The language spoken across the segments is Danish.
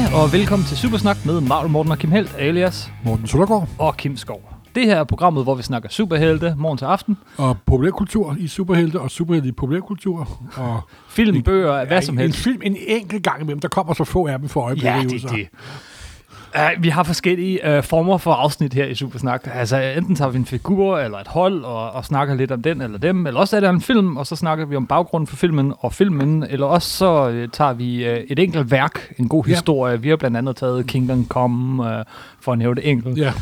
Hej og velkommen til Supersnak med Marvel Morten og Kim Helt, alias Morten Søndergaard og Kim Skov. Det her er programmet, hvor vi snakker superhelte morgen til aften. og populærkultur i superhelte og superhelte i populærkultur. Og Film, bøger, hvad Ja, som en, helst. En film en enkelt gang imellem. Der kommer så få af dem for øjeblikket. Ja, det er det. Uh, vi har forskellige uh, former for afsnit her i Supersnak. Altså enten tager vi en figur eller et hold og, og snakker lidt om den eller dem, eller også er der en film, og så snakker vi om baggrunden for filmen og filmen, eller også så uh, tager vi uh, et enkelt værk, en god historie. Vi har blandt andet taget Kingdom Come, uh, for at nævne det enkelt. Ja,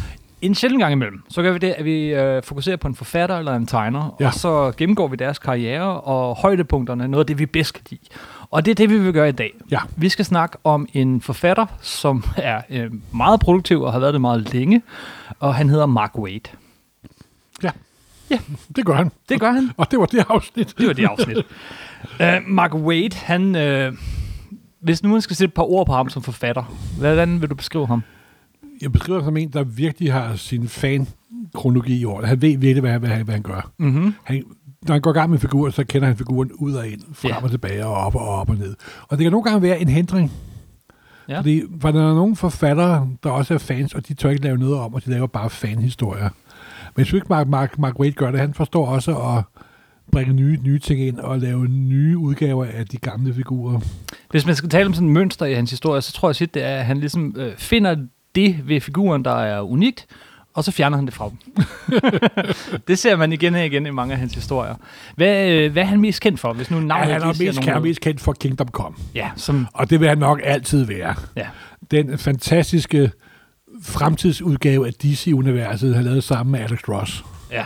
En sjældent gang imellem, så gør vi det, at vi øh, fokuserer på en forfatter eller en tegner, Ja. og så gennemgår vi deres karriere og højdepunkterne, noget af det, vi bedst kan lide. Og det er det, vi vil gøre i dag. ja. Vi skal snakke om en forfatter, som er øh, meget produktiv og har været det meget længe, og han hedder Mark Waid. Det gør han. Det gør han. Og det var det afsnit. Det var det afsnit. uh, Mark Waid, han... Øh, hvis nu man skal sætte et par ord på ham som forfatter, hvordan vil du beskrive ham? Jeg beskriver ham som en, der virkelig har sin fan-kronologi i orden. Han ved virkelig, hvad, hvad, han- hvad han gør. Mm-hmm. Han, når han går i gang med figuren, så kender han figuren ud og ind, frem Ja. og tilbage, og op og op og ned. Og det kan nogle gange være en hindring. Ja. Fordi for der er nogle forfattere, der også er fans, og de tør ikke lave noget om, og de laver bare fanhistorier. Men jeg synes ikke, Mark, Mark, Mark Waid gør det. Han forstår også at bringe nye, nye ting ind og lave nye udgaver af de gamle figurer. Hvis man skal tale om sådan et mønster i hans historie, så tror jeg sit, det er, at han ligesom øh, finder det ved figuren, der er unikt, og så fjerner han det fra dem. det ser man igen og igen i mange af hans historier. Hvad, øh, hvad er han mest kendt for, hvis nu Ja, navnet han ikke er mest, nogen han noget? mest kendt for Kingdom Come. Ja, som, Og det vil han nok altid være. ja. Den fantastiske fremtidsudgave af DC-universet, han lavet sammen med Alex Ross. ja.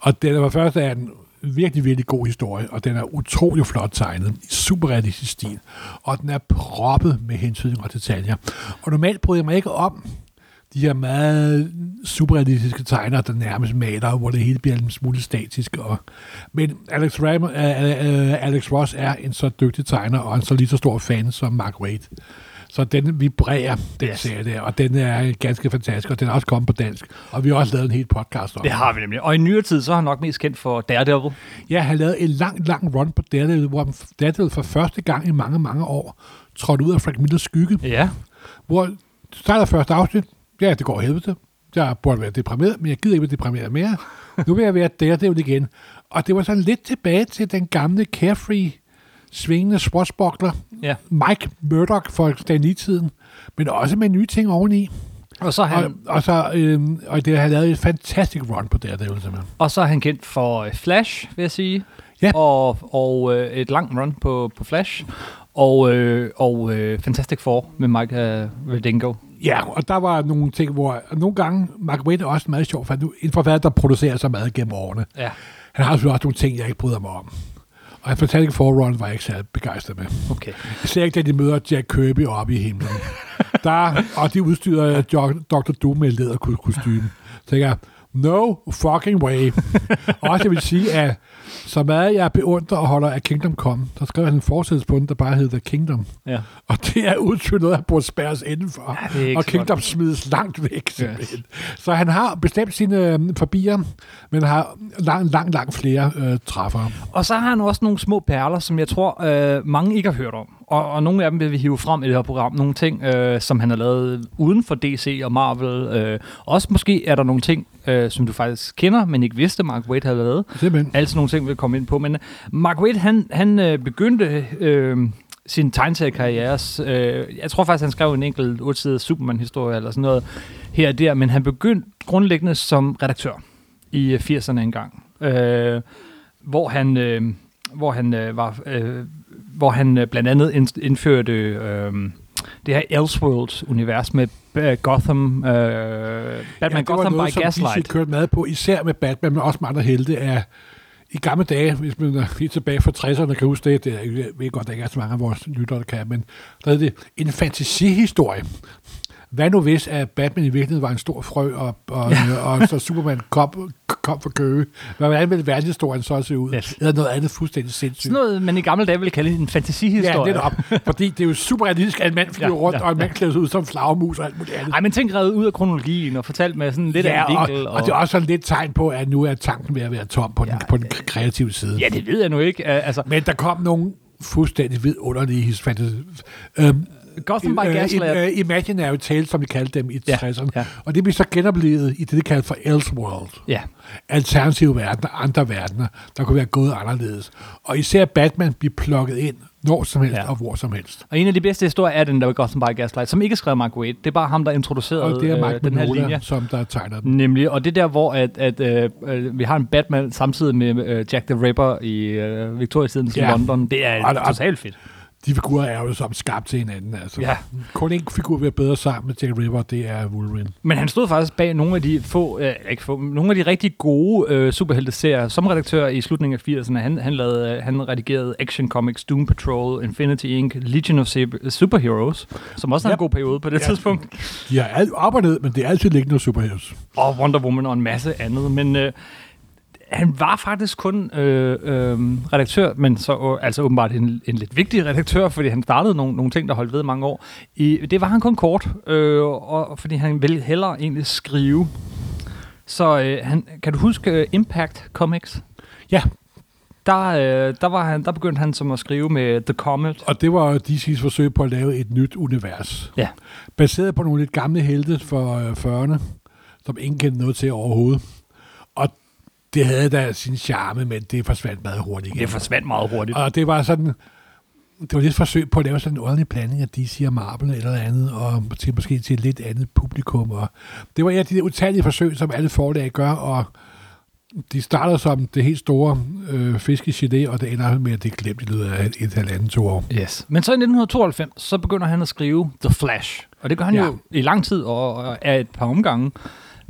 Og den for først er en virkelig, virkelig god historie, og den er utrolig flot tegnet, i superrealistisk stil, og den er proppet med hensyn og detaljer. Og normalt bryder jeg mig ikke om de her meget superrealistiske tegner, der nærmest maler, hvor det hele bliver en smule statisk. Og, men Alex, Ram, uh, uh, Alex Ross er en så dygtig tegner, og en så lige så stor fan som Mark Waid. Så den vibrerer, den Yes. serie der, og den er ganske fantastisk, og den er også kommet på dansk. Og vi har også lavet en helt podcast om Det har vi nemlig. Og i nyere tid, så er han nok mest kendt for Daredevil. Ja, han lavede en lang, lang run på Daredevil, hvor han- Daredevil for første gang i mange, mange år trådte ud af Frank Millers skygge, Ja. hvor så er der første afsnit. Ja, det går helvede. Jeg burde være deprimeret, men jeg gider ikke være deprimeret mere. Nu vil jeg være Daredevil igen. Og det var sådan lidt tilbage til den gamle carefree, svingende swashbuckler, ja. Mike Murdoch for Stan Lee-tiden, men også med nye ting oveni. Og så han, Og, og, så, øhm, og det har lavet et fantastisk run på Daredevil, simpelthen. og så er han kendt for øh, Flash, vil jeg sige. Ja. Og, og øh, et langt run på, på Flash. Og, øh, og øh, Fantastic Four med Mike øh, Redingo. Ja, og der var nogle ting, hvor nogle gange, Mark Waid er også meget sjov, for nu en forfatter, der producerer så meget gennem årene. Ja. Han har selvfølgelig også nogle ting, jeg ikke bryder mig om. Og en Fantastic Forerun var jeg ikke særlig begejstret med. Okay. Især ikke, da de møder Jack Kirby oppe i himlen. der, og de udstyrer Dr. Doom med læderkostyme. Så tænker jeg, no fucking way. og også jeg vil sige, at så meget jeg beundrer og holder af Kingdom Come, der skrev han en forsættelse på den, der bare hedder Kingdom. Ja. Og det er udtrykt noget, han burde spærres indenfor. Ja, og Kingdom godt. smides langt væk, simpelthen. Så han har bestemt sine øh, forbier, men har langt, langt, langt flere øh, træffere. Og så har han også nogle små perler, som jeg tror, øh, mange ikke har hørt om. Og, og nogle af dem vil vi hive frem i det her program. Nogle ting, øh, som han har lavet uden for DC og Marvel. Øh, også måske er der nogle ting, øh, som du faktisk kender, men ikke vidste, Mark Waid havde lavet. Simpelthen. Altså nogle ting, vi vil komme ind på. Men øh, Mark Waid, han, han øh, begyndte øh, sin tegneseriekarriere. Øh, jeg tror faktisk, han skrev en enkelt otte Superman-historie eller sådan noget her og der. Men han begyndte grundlæggende som redaktør i øh, 80'erne engang. Øh, hvor han, øh, hvor han øh, var... Øh, hvor han øh, blandt andet ind- indførte øh, det her Elseworlds-univers med øh, Gotham, øh, Batman ja, det Gotham var noget, by som Gaslight. DC kørte med på, især med Batman, men også med andre helte af i gamle dage, hvis man er helt tilbage fra 60'erne kan huske det, det er, jeg ved godt, der ikke er så mange af vores lyttere, der kan, men der er det en fantasihistorie. Hvad nu hvis, at Batman i virkeligheden var en stor frø, og, og, ja. og så Superman kom, kom for Køge? Hvordan ville verdenshistorien så se ud? Yes. Eller noget andet fuldstændig sindssygt? Sådan noget, man i gamle dage ville kalde en fantasihistorie. Ja, netop. Fordi det er jo super realistisk, at en mand flyver Ja, rundt, ja, og en mand klæder sig ud som flagermus og alt muligt andet. Ej, men tænk revet ud af kronologien og fortalt med sådan lidt af ja, en og, vinkel. og, og det er også sådan lidt tegn på, at nu er tanken ved at være tom på, den, Ja, på den kreative side. Ja, det ved jeg nu ikke. Altså, Men der kom nogle fuldstændig vidunderlige fantasi- øhm, Gotham by øh, Gaslight. øh, Imaginary Tales, som de kaldte dem i Ja, 60'erne. ja. Og det blev så genoplevet i det, de kaldte for Elseworld. Ja. Alternative verdener, andre verdener, der kunne være gået anderledes. Og især Batman bliver plukket ind når som helst Ja. og hvor som helst. Og en af de bedste historier er den der ved Gotham by Gaslight, som ikke af Mark Waid. Det er bare ham, der introducerede Og det er Mark øh, den her linje. som der tegner den. Nemlig, og det er der, hvor at, at, øh, øh, vi har en Batman samtidig med øh, Jack the Ripper i øh, Victoria-tidens Ja. London. Det er og- totalt fedt. De figurer er jo som skabt til hinanden. Altså. Ja. Kun en figur vil være bedre sammen med Jack River, det er Wolverine. Men han stod faktisk bag nogle af de få, øh, ikke få, nogle af de rigtig gode øh, superhelte-serier. Som redaktør i slutningen af 80'erne, han, han, lavede, øh, han redigerede Action Comics, Doom Patrol, Infinity Inc., Legion of Super- Superheroes, som også er en Ja. god periode på det Ja. tidspunkt. De har arbejdet, men det er altid hos superheroes. og Wonder Woman og en masse andet. Men øh, han var faktisk kun øh, øh, redaktør, men så øh, altså åbenbart en, en lidt vigtig redaktør, fordi han startede nogle, nogle ting, der holdt ved mange år. I, det var han kun kort, øh, og, fordi han ville hellere egentlig skrive. Så øh, han, kan du huske øh, Impact Comics? Ja, Der, øh, der, var han, der begyndte han som at skrive med The Comet. og det var DC's forsøg på at lave et nyt univers. Ja. Baseret på nogle lidt gamle helte fra øh, 40'erne, som ingen kendte noget til overhovedet. Det havde da sin charme, men det forsvandt meget hurtigt igen. Det forsvandt meget hurtigt. Og det var sådan, det var lidt et forsøg på at lave sådan en ordentlig blanding af DC og Marvel eller andet, og til måske til et lidt andet publikum. Og det var ja, de der utallige forsøg, som alle forlag gør, og de starter som det helt store øh, fiskegelé, og det ender med, at det er glemt i løbet af et, et halvandet to år. Yes. Men så i 1992, så begynder han at skrive The Flash. Og det gør han. Ja. jo i lang tid og, og er et par omgange.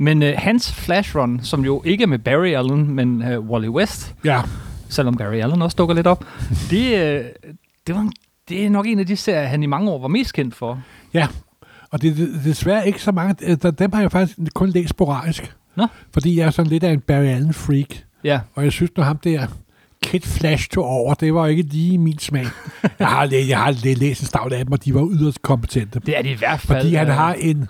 Men øh, hans Flash Run, som jo ikke er med Barry Allen, men øh, Wally West, Ja, selvom Barry Allen også dukker lidt op, det, øh, det, var det er nok en af de serier, han i mange år var mest kendt for. ja. Og det er desværre ikke så mange, øh, der- dem har jeg faktisk kun læst sporadisk. Nå. Fordi jeg er sådan lidt af en Barry Allen-freak. Ja, Og jeg synes, når ham der Kid Flash tog over, det var ikke lige min smag. jeg har, læ- jeg har læ- læst en stavl af dem, og de var yderst kompetente. det er det i hvert fald. Fordi han øh, har en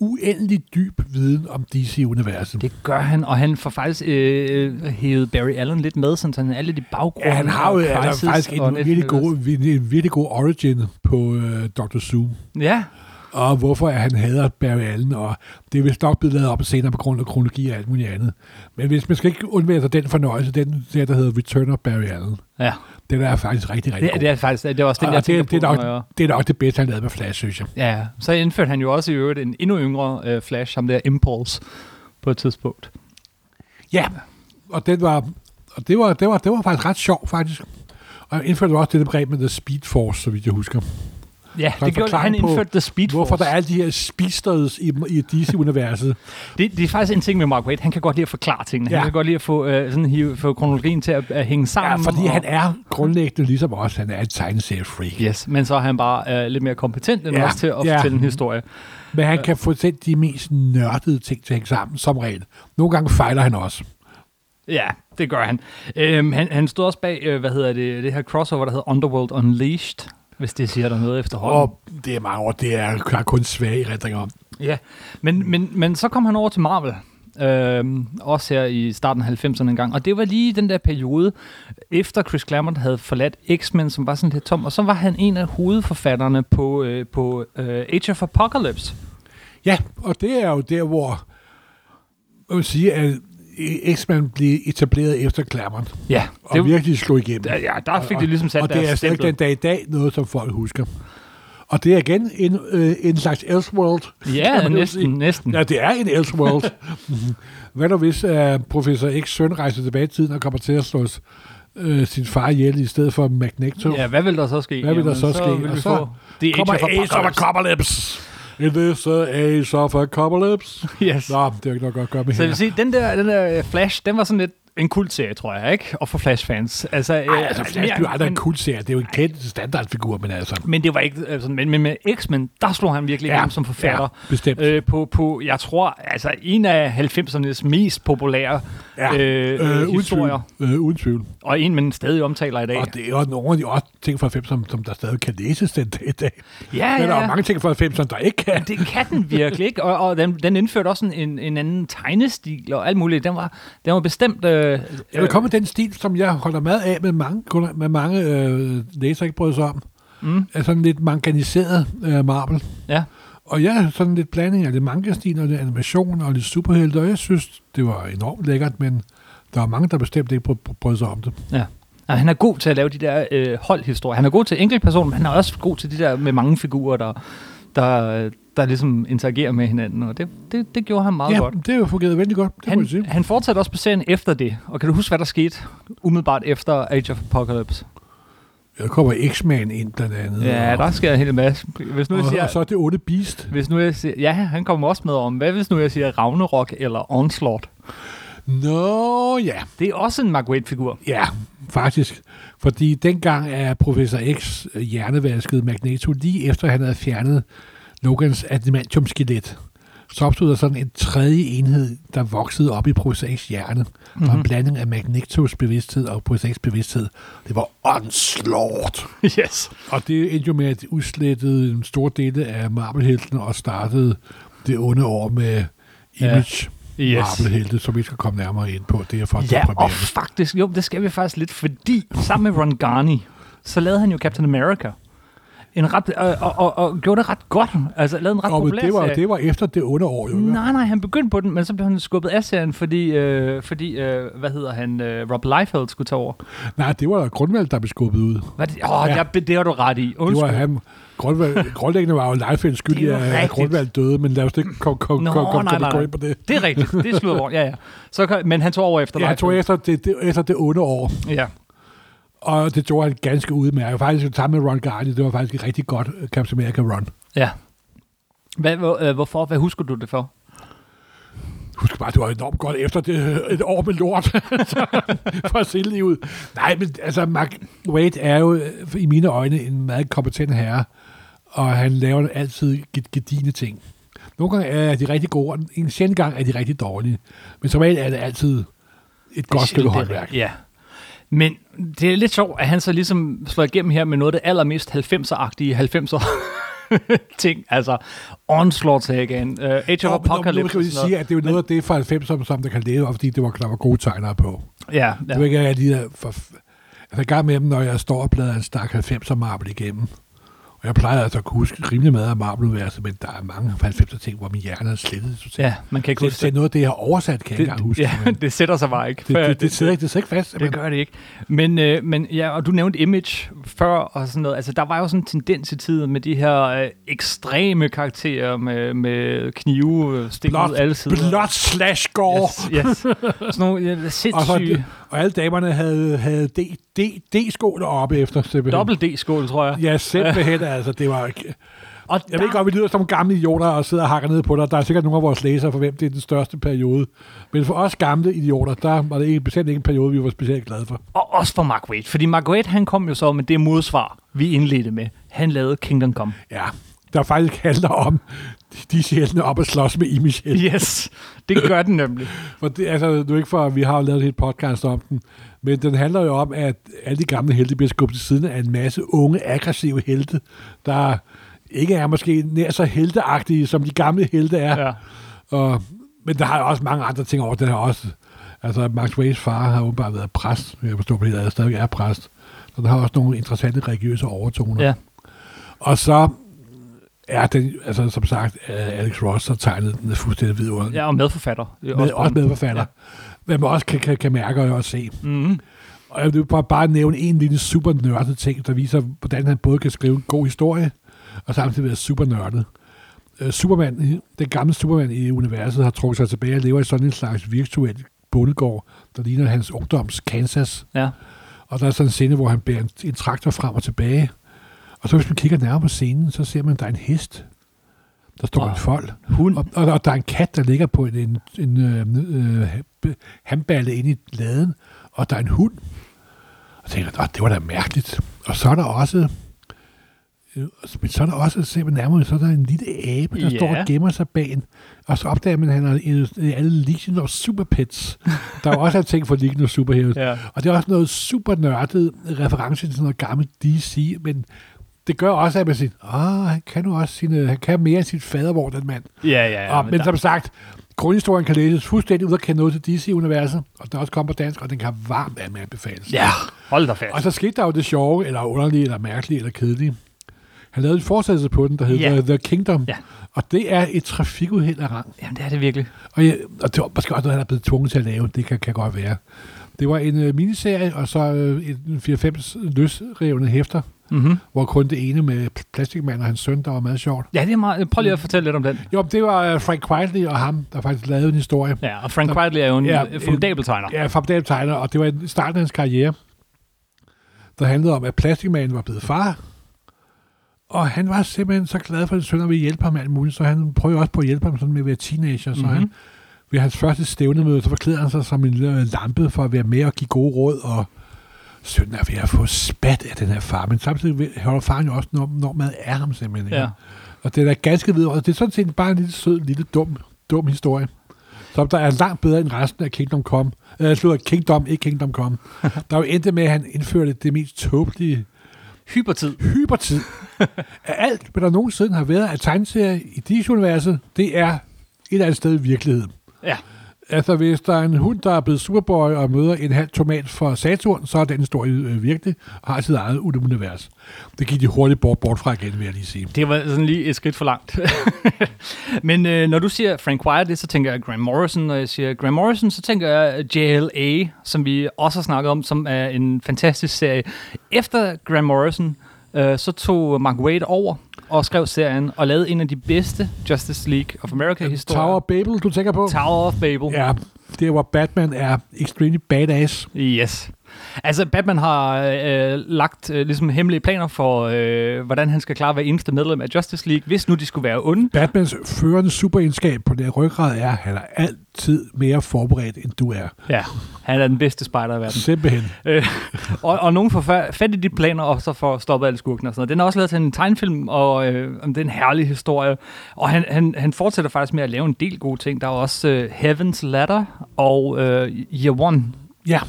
uendelig dyb viden om DC-universet. Det gør han, og han får faktisk øh, hævet Barry Allen lidt med, sådan så han er lidt i baggrunden. Ja, han har jo Crisis faktisk en virkelig, god, en virkelig god origin på uh, Dr. Zoom. Ja, Og hvorfor han hader Barry Allen, og det er vist nok blevet lavet op senere på grund af kronologi og alt muligt andet. Men hvis man skal ikke undvære sig den fornøjelse, den der, der hedder Return of Barry Allen, ja. den er faktisk rigtig, rigtig Det, god. det er faktisk det er også den, og jeg det, tænker det, er nok, jeg- det er nok det bedste, han lavede med Flash, synes jeg. Ja, så indførte han jo også i øvrigt en endnu yngre øh, Flash, ham der Impulse, på et tidspunkt. Ja, og, den var, og det, var, det, var, det var faktisk ret sjov, faktisk. Og han indførte også det begreb med The Speed Force, så vidt jeg husker. Ja, det gjorde han indførte The Speed Force. Hvorfor der er alle de her speedsters i, i DC-universet. Det, det er faktisk en ting med Mark Waid. Han kan godt lide at forklare tingene. Ja. Ja. Han kan godt lide at få, øh, sådan, hive, få kronologien til at, at hænge Ja, sammen. fordi og, han er grundlæggende ligesom os. Han er en tegneserie-freak. Yes, men så er han bare øh, lidt mere kompetent end Ja, os til at ja. fortælle en historie. Men han kan få selv de mest nørdede ting til at hænge sammen, som regel. Nogle gange fejler han også. Ja, det gør han. Øhm, han, han stod også bag, øh, hvad hedder det, det her crossover, der hedder Underworld Unleashed, hvis det siger der noget efterhånden. Og det er mange år, det er er kun svage erindringer om. Ja, men, men, men så kom han over til Marvel. Øhm, også her i starten af 90'erne en gang. Og det var lige den der periode, efter Chris Claremont havde forladt X-Men, som var sådan lidt tom. Og så var han en af hovedforfatterne på, øh, på øh, Age of Apocalypse. Ja, og det er jo der, hvor man vil sige, at X-Men blev etableret efter Claremont, Ja, og det, virkelig slog igennem. der, ja, der fik de ligesom sat og det er stadig den dag i dag noget, som folk husker. Og det er igen en, øh, en slags Elseworld. Ja, næsten, sige. næsten. Ja, det er en Elseworld. Hvad nu hvis uh, professor X søn rejser tilbage i tiden og kommer til at slå øh, sin far ihjel i stedet for Magneto? Ja, hvad vil der så ske? Hvad vil der så ske? Vil Og så få The kommer Ace of Apocalypse. In this uh, Age of Apocalypse. Yes. Nå, det er ikke godt at gøre med Så jeg vil sige, den der, den der Flash, den var sådan lidt en kultserie, tror jeg, ikke? Og for Flash-fans. Altså, Ej, altså, Flash blev aldrig en cool serie. Det er jo en kendt standardfigur, men altså... men det var ikke altså, men, men med X-Men, der slog han virkelig igennem som forfatter. Ja, bestemt. Øh, på, på, jeg tror, altså en af 90'ernes mest populære Ja, øh, øh, uden historier. tvivl. Øh, uden tvivl. Og en, man stadig omtaler i dag. Og det er jo nogle af de også ting fra 90'erne, som, som der stadig kan læses den dag i dag. ja, Men der ja, er ja. mange ting fra 90'erne, der ikke kan. Det kan den virkelig, ikke? Og, og den, den indførte også en, en anden tegnestil og alt muligt. Den var, den var bestemt... Øh, Jeg vil komme med den stil, som jeg holder meget af med mange, med mange øh, læsere ikke bryder sig om. Mm. af sådan lidt manganiseret øh, Marvel. Ja. Og ja, sådan lidt blanding af det manga-stil og lidt animation og lidt superhelte, og jeg synes, det var enormt lækkert, men der var mange, der bestemt ikke brød, sig om det. Og han er god til at lave de der øh, holdhistorier. Han er god til enkeltpersoner, men han er også god til de der med mange figurer, der, der, der ligesom interagerer med hinanden. Og det, det, det gjorde han meget ja, godt. det har fungeret vældig godt, det må jeg sige. Han, han fortsatte også på serien efter det. Og kan du huske, hvad der skete umiddelbart efter Age of Apocalypse? Der kommer X-Man ind blandt andet. Ja, og, der sker en hel masse. Hvis nu jeg og, siger, og så er det onde Beast. hvis nu jeg siger, ja, han kommer også med om. Hvad hvis nu jeg siger Ragnarok eller Onslaught? Nå, ja. Det er også en Mark Waid-figur. Ja, faktisk. Fordi dengang er Professor X hjernevasket Magneto lige efter han havde fjernet Logans adamantium-skelet. Så opstod der sådan en tredje enhed, der voksede op i X hjerne. Mm-hmm. Og en Mhm. blanding af Magnetos bevidsthed og X bevidsthed. Det var onslaught. yes. Og det endte jo med, at det udslettede en stor del af Marvel-heltene og startede det onde år med Ja. Image Yes. Marvel-helte, som vi skal komme nærmere ind på. Det er for Ja, og faktisk, jo, det skal vi faktisk lidt, fordi sammen med Ron Garney, så lavede han jo Captain America. En ret, og, og, og, og gjorde det ret godt. Altså lavede en ret Og populær det var, serie. det var efter det onde år, jo. Nej, nej, han begyndte på den, men så blev han skubbet af serien, fordi, øh, fordi øh, hvad hedder han, øh, Rob Liefeld skulle tage over. Nej, det var Grundvald, der blev skubbet ud. Hvad det? Åh, Ja. ja. det har du ret i. Det var Undskyld. ham. Grundvald, grundlæggende var jo Leifeld skyld Det i, jo at. Grundvald døde, men lad os ikke komme kom, kom, kom, kom nej. ind på det. Det er rigtigt, det er over. Ja, ja. Så, men han tog over efter Ja, jeg tog efter det, det, efter det onde år, Ja. Og det gjorde han ganske udmærket. Faktisk sammen med Ron Garney, det var faktisk et rigtig godt øh, Captain America run. ja. Hvad, hvor, øh, hvorfor? Hvad husker du det for? Husk bare, det var enormt godt efter det, et år med lort for at se livet. Nej, men altså, Mark Wade er jo øh, i mine øjne en meget kompetent herre, og han laver altid ged- gedigne ting. Nogle gange er de rigtig gode, og en sjældent gang er de rigtig dårlige. Men som regel er det altid et godt stykke håndværk. Ja. Men det er lidt sjovt, at han så ligesom slår igennem her med noget af det allermest 90'er-agtige 90'er ting. Altså Onslaught-sagaen, uh, Age of Og, nu Apocalypse. skal vi sige, at det er jo noget af det fra 90'erne, som der kan leve, fordi det var, der var gode tegnere på. Ja, Ja. Det er ikke, jeg lige er for, altså, gang med dem, når jeg står og bladrer en stak 90'er Marvel igennem. Jeg plejer altså at kunne huske rimelig meget af Marvel-universet, men der er mange 90'er ting, hvor min hjerne er slettet. totalt. ja, man kan ikke Det, huske det er noget af det, jeg har oversat, kan jeg ikke engang huske. ja, men det sætter sig bare ikke. det, Før- det, det, sidder ikke, det sidder ikke fast. Det gør det ikke. Men, øh, men ja, og du nævnte Image før og sådan noget. Altså, der var jo sådan en tendens i tiden med de her øh, ekstreme karakterer med, med knive stikket ud alle sider. Blood slash gore. Yes, yes. Sådan nogle ja, Og, så, sindssyge og alle damerne havde, havde D, D, D-skoene oppe efter. simpelthen. dobbelt D-skål, tror jeg. Ja, simpelthen. altså, det var ikke... Og Jeg ved godt, vi lyder som gamle idioter og sidder og hakker ned på dig. Der er sikkert nogle af vores læsere, for hvem det er den største periode. Men for os gamle idioter, der var det ikke, bestemt ikke en periode, vi var specielt glade for. Og også for Mark Waid, fordi Mark Waid, han kom jo så med det modsvar, vi indledte med. Han lavede Kingdom Come. Ja, der faktisk handler om de sjældne op at slås med Image. Yes, det gør den nemlig. For det, altså, nu er ikke for, at vi har jo lavet et helt podcast om den, men den handler jo om, at alle de gamle helte bliver skubbet til siden af en masse unge, aggressive helte, der ikke er måske nær så helteagtige, som de gamle helte er. Ja. Og, men der har jo også mange andre ting over. Den har også, altså Max Ways far har åbenbart været præst. Jeg forstår, fordi han stadig er præst. Så der har også nogle interessante religiøse overtoner. Ja. Og så er den, altså som sagt, øh, Alex Ross har tegnet den fuldstændig vidunderlig. ja, og medforfatter. Det er Med, også medforfatter. Ja. Hvad man også kan, kan, kan mærke og også se. Mm-hmm. Og jeg vil bare, bare nævne en lille super nørdet ting, der viser, hvordan han både kan skrive en god historie, og samtidig være super nørdet. Uh, Superman, den gamle Superman i universet, har trukket sig tilbage og lever i sådan en slags virtuel bondegård, der ligner hans ungdoms Kansas. Ja. Og der er sådan en scene, hvor han bærer en, en traktor frem og tilbage. Og så hvis man kigger nærmere på scenen, så ser man, at der er en hest. Der står Og en fold. Hund. Og, og, og der er en kat, der ligger på en, en, en øh, øh, handballe inde i laden, og der er en hund. Og tænker "Nå, det var da mærkeligt. Og så er der også, øh, men så er der også, ser man nærmere, så er der en lille abe, der Ja. står og gemmer sig bag en. Og så opdager man, at han har alle Legion of Super Pets. der er også en ting for Legion of Superheroes. Ja. Og det er også noget super nørdet reference til sådan noget gammelt DC, men det gør også, at man siger, ah, han kan nu også sine, han kan mere end sit fadervor, den mand. Ja, ja, ja. Og, men der- som sagt, grundhistorien kan læses fuldstændig ud og kende noget til DC-universet, og den også kommer på dansk, og den kan varmt anbefales. Ja, hold da fast. Og så skete der jo det sjove, eller underlige, eller mærkelige, eller kedelige, Han lavede en fortsættelse på den, der hedder Ja. The Kingdom. Ja. Og det er et trafikuheld af rang. Jamen, det er det virkelig. Og, jeg, og det var måske også noget, han er blevet tvunget til at lave. Det kan, kan godt være. Det var en øh, miniserie, og så øh, en 4-5 løsrevne hæfter, Mm-hmm. hvor kun det ene med Plastikmand og hans søn, der var meget sjovt. Ja, det er meget... Prøv lige at fortælle lidt om den. Jo, det var øh, Frank Quietly og ham, der faktisk lavede en historie. Ja, og Frank Quietly er jo en Ja, ja, formidabel tegner. Ja, Fabdal tegner, og det var i starten af hans karriere, der handlede om, at Plastikmanden var blevet far, og han var simpelthen så glad for, at søn og ville hjælpe ham med alt muligt, så han prøvede også på at hjælpe ham sådan med at være teenager, så Mhm. han ved hans første stævnemøde, så forklæder han sig som en lampe for at være med og give gode råd, og sønnen er ved at få spat af den her far, men samtidig holder faren jo også enormt meget af ham simpelthen. ikke? Ja. Og det er da ganske videre, og det er sådan set bare en lille sød, lille dum, dum historie, som der er langt bedre end resten af Kingdom Come. Øh, slutter Kingdom, ikke Kingdom Come. der jo endte med, at han indførte det mest tåbelige Hypertid. hypertid. af alt, hvad der nogensinde har været af tegneserier i DC-universet, det er et eller andet sted i virkeligheden. Ja. Altså, hvis der er en hund, der er blevet Superboy og møder en halv tomat for Saturn, så er den historie øh, virkelig og har sit eget univers. Det gik de hurtigt bort, bort fra igen, vil jeg lige sige. Det var sådan lige et skridt for langt. Men øh, når du siger Frank Quietly, så tænker jeg Graham Morrison. Når jeg siger Graham Morrison, så tænker jeg øh, JLA, som vi også har snakket om, som er en fantastisk serie. Efter Graham Morrison, øh, så tog Mark Waid over og skrev serien og lavede en af de bedste Justice League of America-historier. Tower of Babel, du tænker på? Tower of Babel. Ja, det hvor Batman er extremely badass. Yes. Altså, Batman har øh, lagt øh, ligesom hemmelige planer for, øh, hvordan han skal klare hver eneste medlem af Justice League, hvis nu de skulle være onde. Batmans førende superegenskab på det ryggrad er, at han er altid mere forberedt, end du er. Ja, han er den bedste spider i verden. Simpelthen. Øh, og, og nogen får fa- fat i de planer, og så får stoppet alle skurkene og sådan noget. Den er også lavet til en tegnefilm, og øh, om det er en herlig historie. Og han, han, han fortsætter faktisk med at lave en del gode ting. Der er også øh, Heaven's Ladder og øh, Year One. Ja,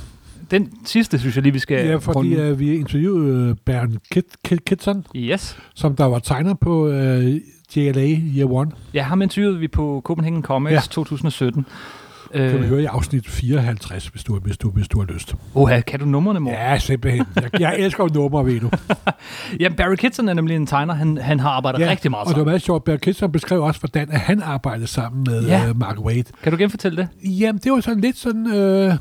Den sidste, synes jeg lige, vi skal ja fordi runde. uh, vi interviewede uh, Baron Kit, Kit, Kitson, Yes. som der var tegner på uh, JLA Year One. Ja, ham interviewede vi på Copenhagen Comics Ja. 2017. Kan vi Øh, høre i afsnit 54, hvis du, hvis du, hvis du har lyst. oha, kan du numrene, mor? Ja, simpelthen. Jeg, jeg elsker jo numre, ved du. Ja, Barry Kitson er nemlig en tegner. Han, han har arbejdet ja, rigtig meget og det var sammen. meget sjovt. Baron Kitson beskrev også, hvordan han arbejdede sammen med Ja. uh, Mark Waid. Kan du genfortælle det? Jamen, det var sådan lidt sådan øh,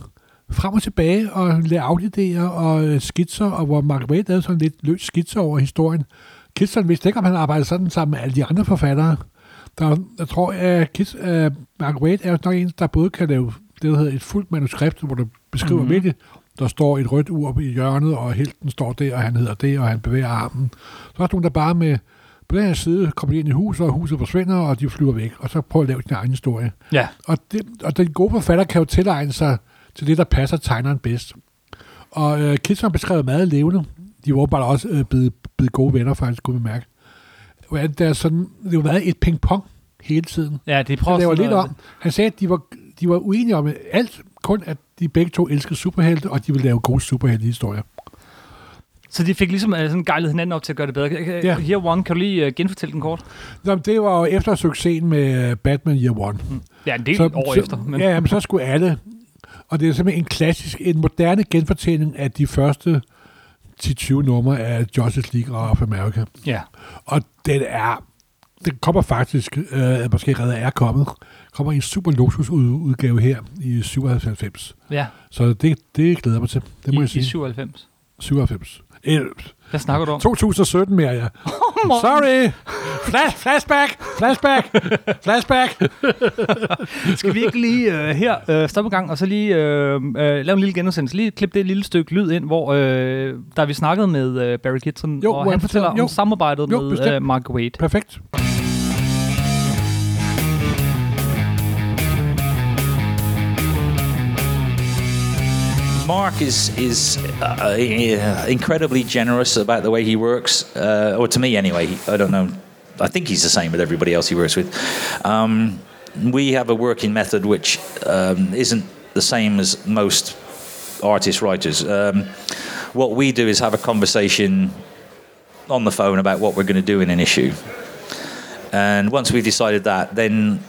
frem og tilbage, og layout-idéer og øh, skitser, og hvor Mark Waid lavede sådan lidt løs skitser over historien. Kitson vidste ikke, om han arbejdede sådan sammen med alle de andre forfattere. Der, jeg tror, at Kits, uh, Mark Waid er nok en, der både kan lave det, der hedder et fuldt manuskript, hvor du beskriver Mhm. mm-hmm. hvilket der står et rødt ur i hjørnet, og helten står der, og han hedder det, og han bevæger armen. Så er der nogen, der bare med på den her side kommer de ind i huset, og huset forsvinder, og de flyver væk, og så prøver at lave sin egen historie. Ja. Og, det, og den gode forfatter kan jo tilegne sig til det, der passer tegneren bedst. Og øh, Kids har beskrevet meget levende. De var bare også øh, blevet, blevet gode venner, faktisk, kunne vi mærke. Hvordan Der er sådan, det har været et ping-pong hele tiden. Ja, de Han prøver laver sådan lidt om. Han sagde, at de var, de var uenige om alt, kun at de begge to elskede superhelte, og de ville lave gode superhelte-historier. Så de fik ligesom uh, sådan gejlet hinanden op til at gøre det bedre. Ja. Here One, kan du lige uh, genfortælle den kort? Nå, det var jo efter succesen med øh, Batman Year One. Ja, en del år så, efter. Men... Ja, men så skulle alle. Og det er simpelthen en klassisk, en moderne genfortælling af de første 10-20 numre af Justice League of America. ja. Og den er, den kommer faktisk, øh, måske redder er kommet, kommer i en super luksus udgave her i 97. ja. Så det, det glæder jeg mig til. Det må I, jeg I sige. 97. 97. Eh, Hvad snakker du om? 2017 mere, ja. Sorry! Flash, flashback! Flashback! Flashback! Skal vi ikke lige uh, her uh, stoppe en gang, og så lige uh, uh, lave en lille genudsendelse? Lige klippe det lille stykke lyd ind, hvor uh, der vi snakkede med uh, Barry Kitson, Jo, og han fortæller jo. om samarbejdet Jo, med bestemt. uh, Mark Waid. Perfekt. Mark is is uh, incredibly generous about the way he works, uh, or to me anyway. I don't know. I think he's the same with everybody else he works with. Um, we have a working method which um, isn't the same as most artist writers. Um, what we do is have a conversation on the phone about what we're going to do in an issue, and once we've decided that, then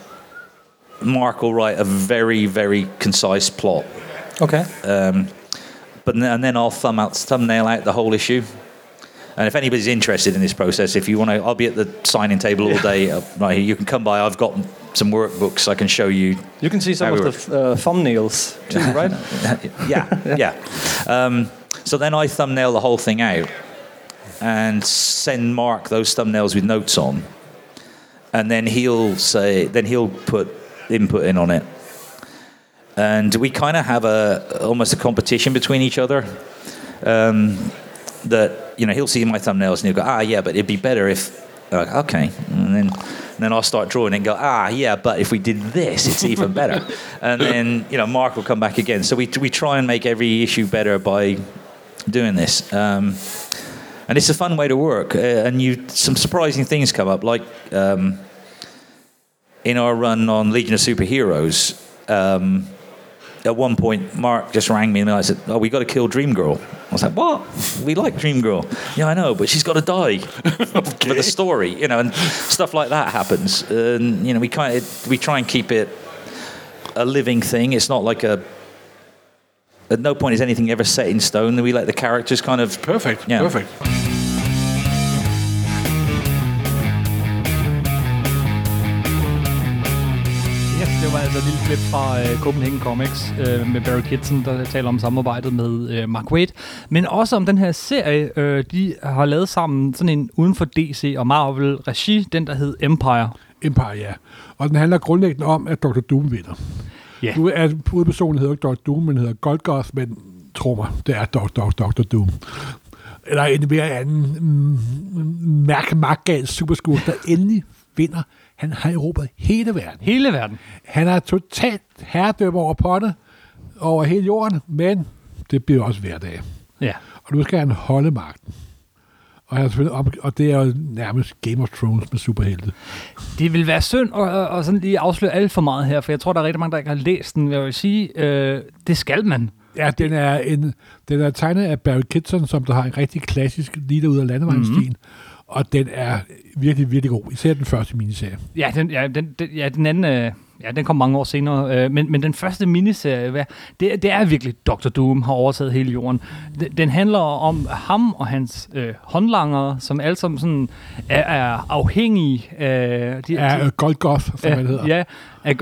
Mark will write a very very concise plot Okay. um, but and then I'll thumb out, thumbnail out the whole issue, And if anybody's interested in this process, if you want to, I'll be at the signing table all day. Uh, right here, you can come by. I've got some workbooks I can show you. You can see some How of the uh, thumbnails too, right? yeah, yeah. Um, so then I thumbnail the whole thing out and send Mark those thumbnails with notes on, and then he'll say, then he'll put input in on it, and we kind of have a almost a competition between each other. Um, that you know he'll see my thumbnails and he'll go, ah, yeah, but it'd be better if, like, okay, and then. And then I'll start drawing and go, ah, yeah, but if we did this, it's even better. and then, you know, Mark will come back again. So we, we try and make every issue better by doing this. Um, and it's a fun way to work. Uh, and you some surprising things come up, like um, in our run on Legion of Superheroes. Um, at one point, Mark just rang me and I said, "Oh, we got to kill Dream Girl." I was like, "What? We like Dream Girl? Yeah, I know, but she's got to die for the story, you know." And stuff like that happens. And you know, we kind of we try and keep it a living thing. It's not like a. At no point is anything ever set in stone. We let the characters kind of Perfect, Yeah. perfect. Et lille klip fra øh, Copenhagen Comics øh, med Barry Kitson, der taler om samarbejdet med øh, Mark Waid. Men også om den her serie, øh, de har lavet sammen, sådan en uden for DC og Marvel regi, den der hed Empire. Empire, ja. Og den handler grundlæggende om, at Dr. Doom vinder. Ja. Nu er hovedpersonen hedder ikke Dr. Doom, men hedder Golgoth, men tro mig, det er Dr. Dr. Doom. Eller en mere anden mm, mærke magtgal superskurk, der endelig vinder. Han har erobret hele verden. Hele verden. Han er totalt herredømme over potte, over hele jorden, men det bliver også hverdag. Ja. Og nu skal han holde magten. Og, han er op, og det er jo nærmest Game of Thrones med superhelte. Det vil være synd at, at, sådan lige afsløre alt for meget her, for jeg tror, der er rigtig mange, der ikke har læst den. Jeg vil sige, øh, det skal man. Ja, den er, en, den er tegnet af Barry Kitson, som der har en rigtig klassisk lige ud af landevejensstilen. Mhm. Mm-hmm. Og den er virkelig, virkelig god. Især den første miniserie. Ja, den, ja, den, den, ja, den anden... Øh, ja, den kom mange år senere. Øh, men, men den første miniserie, hvad, det, det er virkelig Dr. Doom har overtaget hele jorden. Den, den handler om ham og hans øh, håndlangere, som alle sammen sådan er, er afhængige af... De, Er uh, Golgoth, som han hedder. Ja, er,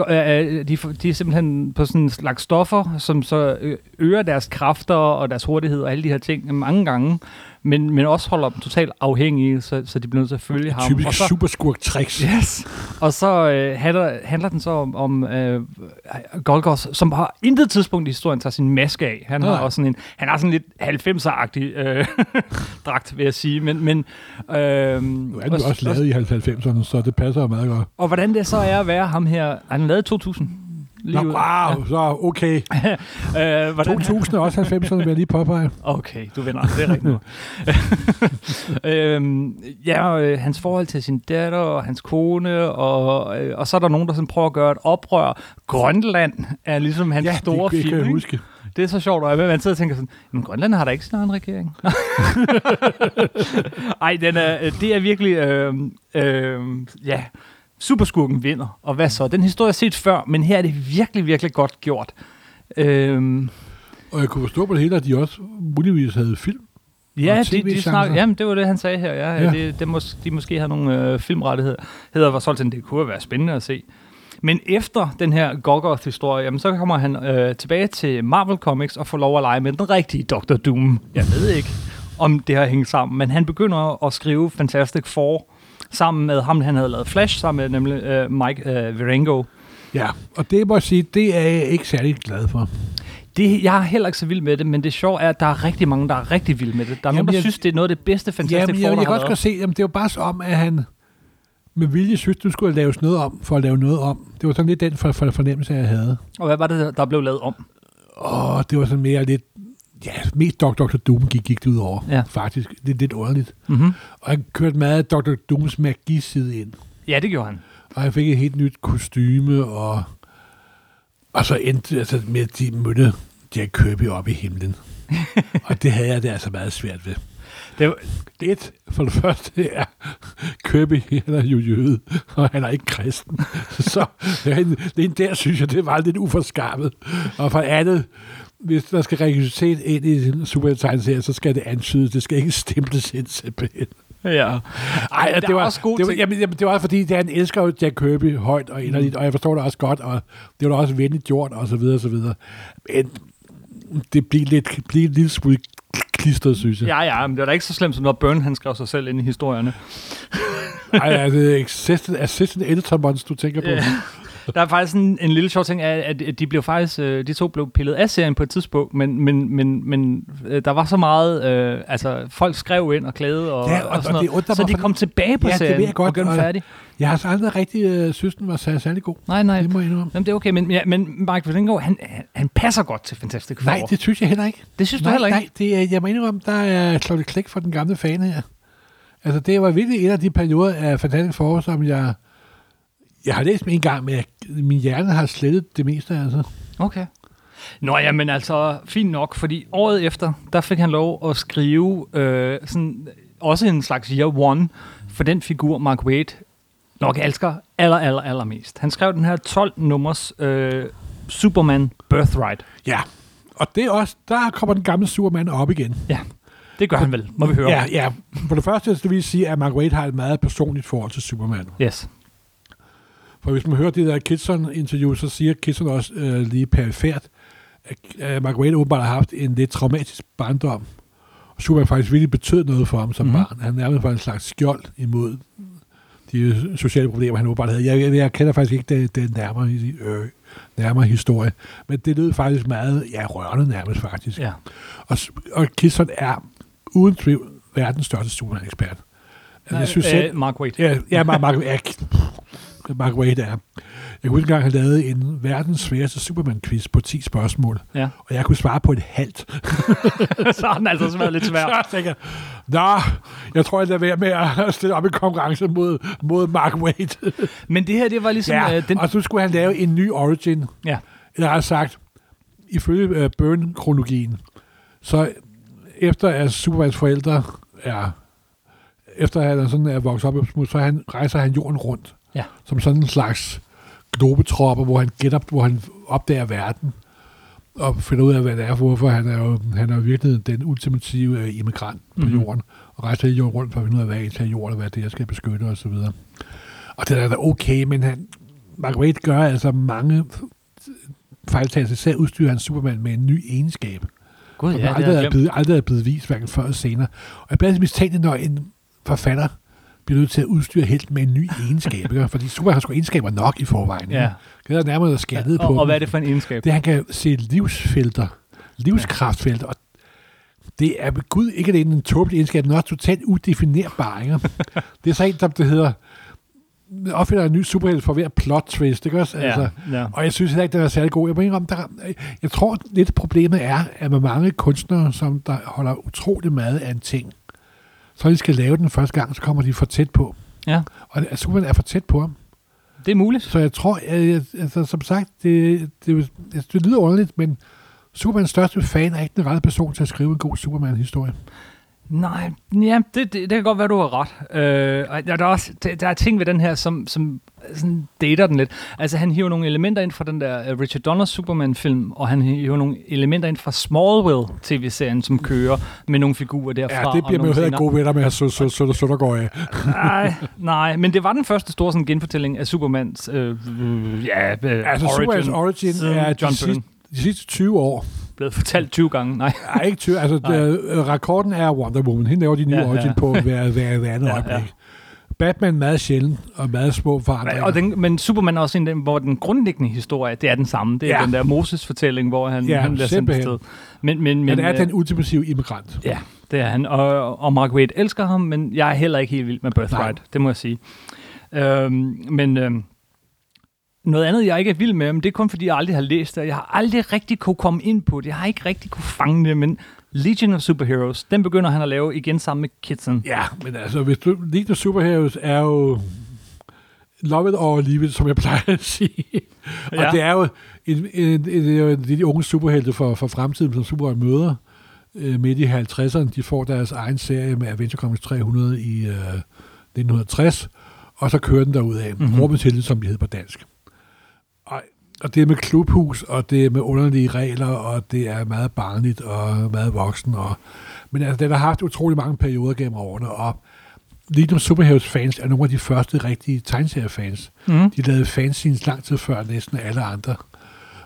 de, er- de er simpelthen på sådan en slags stoffer, som så øger deres kræfter og deres hurtighed og alle de her ting mange gange, men, men også holder dem totalt afhængige, så, så de bliver nødt til at følge ham. Typisk og så, superskurk tricks. Yes. Og så øh, handler, handler den så om, om øh, Golgos, som har intet tidspunkt i historien tager sin maske af. Han Nej. har ah. også sådan en, han har sådan lidt 90'er-agtig øh, dragt, vil jeg sige. Men, men, øh, nu er den også, også lavet i 90'erne, så det passer jo meget godt. Og hvordan det så er at være ham her, han lavede 2000 Lige Nå, ud. wow, så okay. øh, hvordan... 2000 også 90'erne, vil jeg lige påpege. Okay, du vinder. Det er rigtigt nu. øhm, ja, og, øh, hans forhold til sin datter og hans kone, og, øh, og så er der nogen, der sådan prøver at gøre et oprør. Grønland er ligesom hans ja, store det, film. Ja, det kan jeg huske det er så sjovt, at man sidder og tænker sådan, men Grønland har da ikke sin egen regering. Ej, den er, øh, det er virkelig, øh, øh, ja, superskurken vinder. Og hvad så? Den historie har jeg set før, men her er det virkelig, virkelig godt gjort. Øh, Og jeg kunne forstå på det hele, at de også muligvis havde film. Ja, de, de snak, jamen, det var det, han sagde her. Ja, Ja. Det, det mås, de måske har nogle øh, filmrettigheder. Hedder var sådan, det kunne være spændende at se. Men efter den her Golgoth-historie, jamen, så kommer han øh, tilbage til Marvel Comics og får lov at lege med den rigtige Dr. Doom. Jeg ved ikke, om det har hængt sammen, men han begynder at skrive Fantastic Four sammen med ham, han havde lavet Flash, sammen med nemlig øh, Mike øh, Virengo. Ja, og det må jeg sige, det er jeg ikke særlig glad for. Det, jeg er heller ikke så vild med det, men det sjove er, at der er rigtig mange, der er rigtig vilde med det. Der er Jamen, nogen, der jeg- synes, det er noget af det bedste Fantastic Jamen, Four, jeg, der jeg kan også godt se, at det var bare så om, at han med vilje synes, du skulle laves noget om, for at lave noget om. Det var sådan lidt den for, for fornemmelse, jeg havde. Og hvad var det, der blev lavet om? Og det var sådan mere lidt, ja, mest Dr. Dr. Doom gik, gik det ud over, Ja. faktisk. Det er lidt underligt. Mm-hmm. Og han kørte meget af Dr. Dooms magiside ind. Ja, det gjorde han. Og han fik et helt nyt kostyme, og, og så endte altså med, at de mødte Jack Kirby op i himlen. og det havde jeg det altså meget svært ved. Det var, Et, for det første er Kirby, han er jo jøde, og han er ikke kristen. Så det er en der synes jeg, det var lidt uforskammet. Og for det andet, hvis der skal rekrutteret ind i en supertegneserie, så skal det antydes. Det skal ikke stemples ind simpelthen. Ja. Ej, der det var, også det var, jamen, jamen, det var fordi, det han elsker jo Jack Kirby højt og inderligt, Mm. og jeg forstår det også godt, og det var da også venligt gjort, og så videre, og så videre. Men det bliver lidt, bliver en lille smule klistret, synes jeg. Ja, ja, men det er da ikke så slemt, som når Byrne han skrev sig selv ind i historierne. Ej, er det Assistant, assistant Editor du tænker på? Ja. Der er faktisk en, en lille sjov ting, at, at de blev faktisk, øh, de to blev pillet af serien på et tidspunkt, men, men, men, men øh, der var så meget, øh, altså folk skrev ind og klagede og, Ja, og- og sådan og det noget, så de kom tilbage på Ja, det serien jeg godt, og gjorde den færdig. Jeg har så aldrig rigtig øh, synes, den var sær- særlig god. Nej, nej, Det må jeg indrømme. Jamen, det er okay, men, ja, men Mark Vindinggaard, han, han, han passer godt til Fantastic Four. Nej, det synes jeg heller ikke. det synes du nej, heller ikke? Nej, det er, jeg må indrømme, der er slået et klik for den gamle fan her. Altså, det var virkelig en af de perioder af Fantastic Four, som jeg... Jeg har læst dem en gang, men jeg, min hjerne har slettet det meste, altså. Okay. Nå ja, men altså, fint nok, fordi året efter, der fik han lov at skrive øh, sådan, også en slags year one for den figur, Mark Waid nok elsker aller, aller, allermest. Han skrev den her 12-nummers øh, Superman Birthright. Ja. Og det er også, der kommer den gamle Superman op igen. Ja, det gør han vel, må vi høre. Ja, ja. For det første så vil jeg sige, at Mark Waid har et meget personligt forhold til Superman. Yes. For hvis man hører det der Kitson-interview, så siger Kitson også øh, lige perifært, at øh, Waid åbenbart har haft en lidt traumatisk barndom. Og Superman faktisk virkelig betød noget for ham som Mhm. mm-hmm. barn. Han nærmest var en slags skjold imod de sociale problemer, han åbenbart havde. Jeg, jeg, jeg kender faktisk ikke den, den nærmere, øh, nærmere historie, men det lød faktisk meget ja, rørende nærmest faktisk. Ja. Og, og Kitson er uden tvivl verdens største Superman-ekspert. Altså, jeg synes selv, øh, Mark Waid. Ja, ja Mark, Mark, ja, Mark Waid er. Jeg kunne engang have lavet en verdens sværeste Superman-quiz på 10 spørgsmål, Ja. og jeg kunne svare på et halvt. så har den altså været lidt svær. Så tænker jeg, Nå, jeg tror, jeg lader være med at stille op i konkurrence mod, mod Mark Waid. Men det her, det var ligesom... ja, øh, den, og så skulle han lave en ny origin. ja. Eller har sagt, ifølge uh, Burn-kronologien, så efter at Supermans forældre er, efter at han sådan er vokset op, så han, rejser han jorden rundt. Ja. Som sådan en slags globetropper, hvor han gætter, hvor han opdager verden og finder ud af, hvad det er, hvorfor han er jo, han er jo virkelig den ultimative øh, immigrant på Mhm. mm-hmm. jorden, og rejser hele jorden rundt for at finde ud af, hvad er jorden, og hvad det er, jeg skal beskytte, og så videre. Og det er da okay, men han, Mark Waid gør altså mange fejltagelser, især udstyrer han Superman med en ny egenskab, Gud, som ja, aldrig, er blevet, aldrig er blevet vist, hverken før eller senere. Og jeg bliver altid mistænkt, når en forfatter bliver nødt til at udstyre helt med en ny egenskab, ikke? fordi Superman har sgu egenskaber nok i forvejen. ikke? Ja. Det er der nærmere at skære ned på. Og, hvad er det for en egenskab? Det, han kan se livsfelter, livskraftfelter, og det er Gud ikke alene en tåbelig egenskab, er også totalt udefinerbar. Ikke? det er så en, som det hedder, opfinder en ny superhelt for hver plot twist, ikke også? Altså, Ja, ja. og jeg synes heller ikke, den er særlig god. Jeg, må indrømme, der, jeg tror lidt problemet er, at med mange kunstnere, som der holder utrolig meget af en ting, så de skal lave den første gang, så kommer de for tæt på. Ja. Og det- Superman er for tæt på ham. Det er muligt. Så jeg tror, at, jeg, altså, som sagt, det, det, det, det lyder underligt, men Supermans største fan er ikke den rette person til at skrive en god Superman-historie. Nej, ja, det, det, det kan godt være, du har ret. Øh, og der, er også, der, der er ting ved den her, som, som sådan dater den lidt. Altså, han hiver nogle elementer ind fra den der uh, Richard Donner Superman-film, og han hiver nogle elementer ind fra Smallville-tv-serien, som kører med nogle figurer derfra. Ja, det bliver man jo heller scener. gode venner med at så, så, så, så der går af. Nej, nej, men det var den første store sådan, genfortælling af Supermans øh, øh, ja, øh, Altså, Supermans origin er John de sidste, de sidste 20 år. blevet fortalt 20 gange. Nej. Er ikke 20, altså, Nej. det, rekorden er Wonder Woman. Hende laver de nye Ja, origin ja. på hver, hver, hver andet Ja, ja, ja. Batman meget sjældent, og meget små forandringer. Og den, men Superman er også en, hvor den grundlæggende historie, det er den samme. Det er Ja. den der Moses-fortælling, hvor han, Ja, han bliver sendt afsted. Men, men, men, Han er øh, den ultimative immigrant. Ja, det er han. Og, og Mark Waid elsker ham, men jeg er heller ikke helt vild med Birthright. Nej. Det må jeg sige. Øhm, men øhm, noget andet, jeg ikke er vild med, men det er kun fordi, jeg aldrig har læst det. Jeg har aldrig rigtig kunne komme ind på det. Jeg har ikke rigtig kunne fange det, men Legion of Superheroes, den begynder han at lave igen sammen med Kitson. Ja, men altså, hvis du, League of Superheroes er jo love it or leave it, som jeg plejer at sige. Og Ja. det er jo en, en, en, det er de unge superhelte for, for fremtiden, som Superman møder øh, midt i 50'erne. De får deres egen serie med Adventure Comics 300 i øh, 1960, og så kører den derud af. Mhm. Mm-hmm. Rummet til det, som de hedder på dansk. Og det er med klubhus, og det er med underlige regler, og det er meget barnligt og meget voksen. Og, men altså, den har haft utrolig mange perioder gennem årene, og Legion of Superheroes fans er nogle af de første rigtige tegneseriefans. Mm. De lavede fanzines lang tid før næsten alle andre.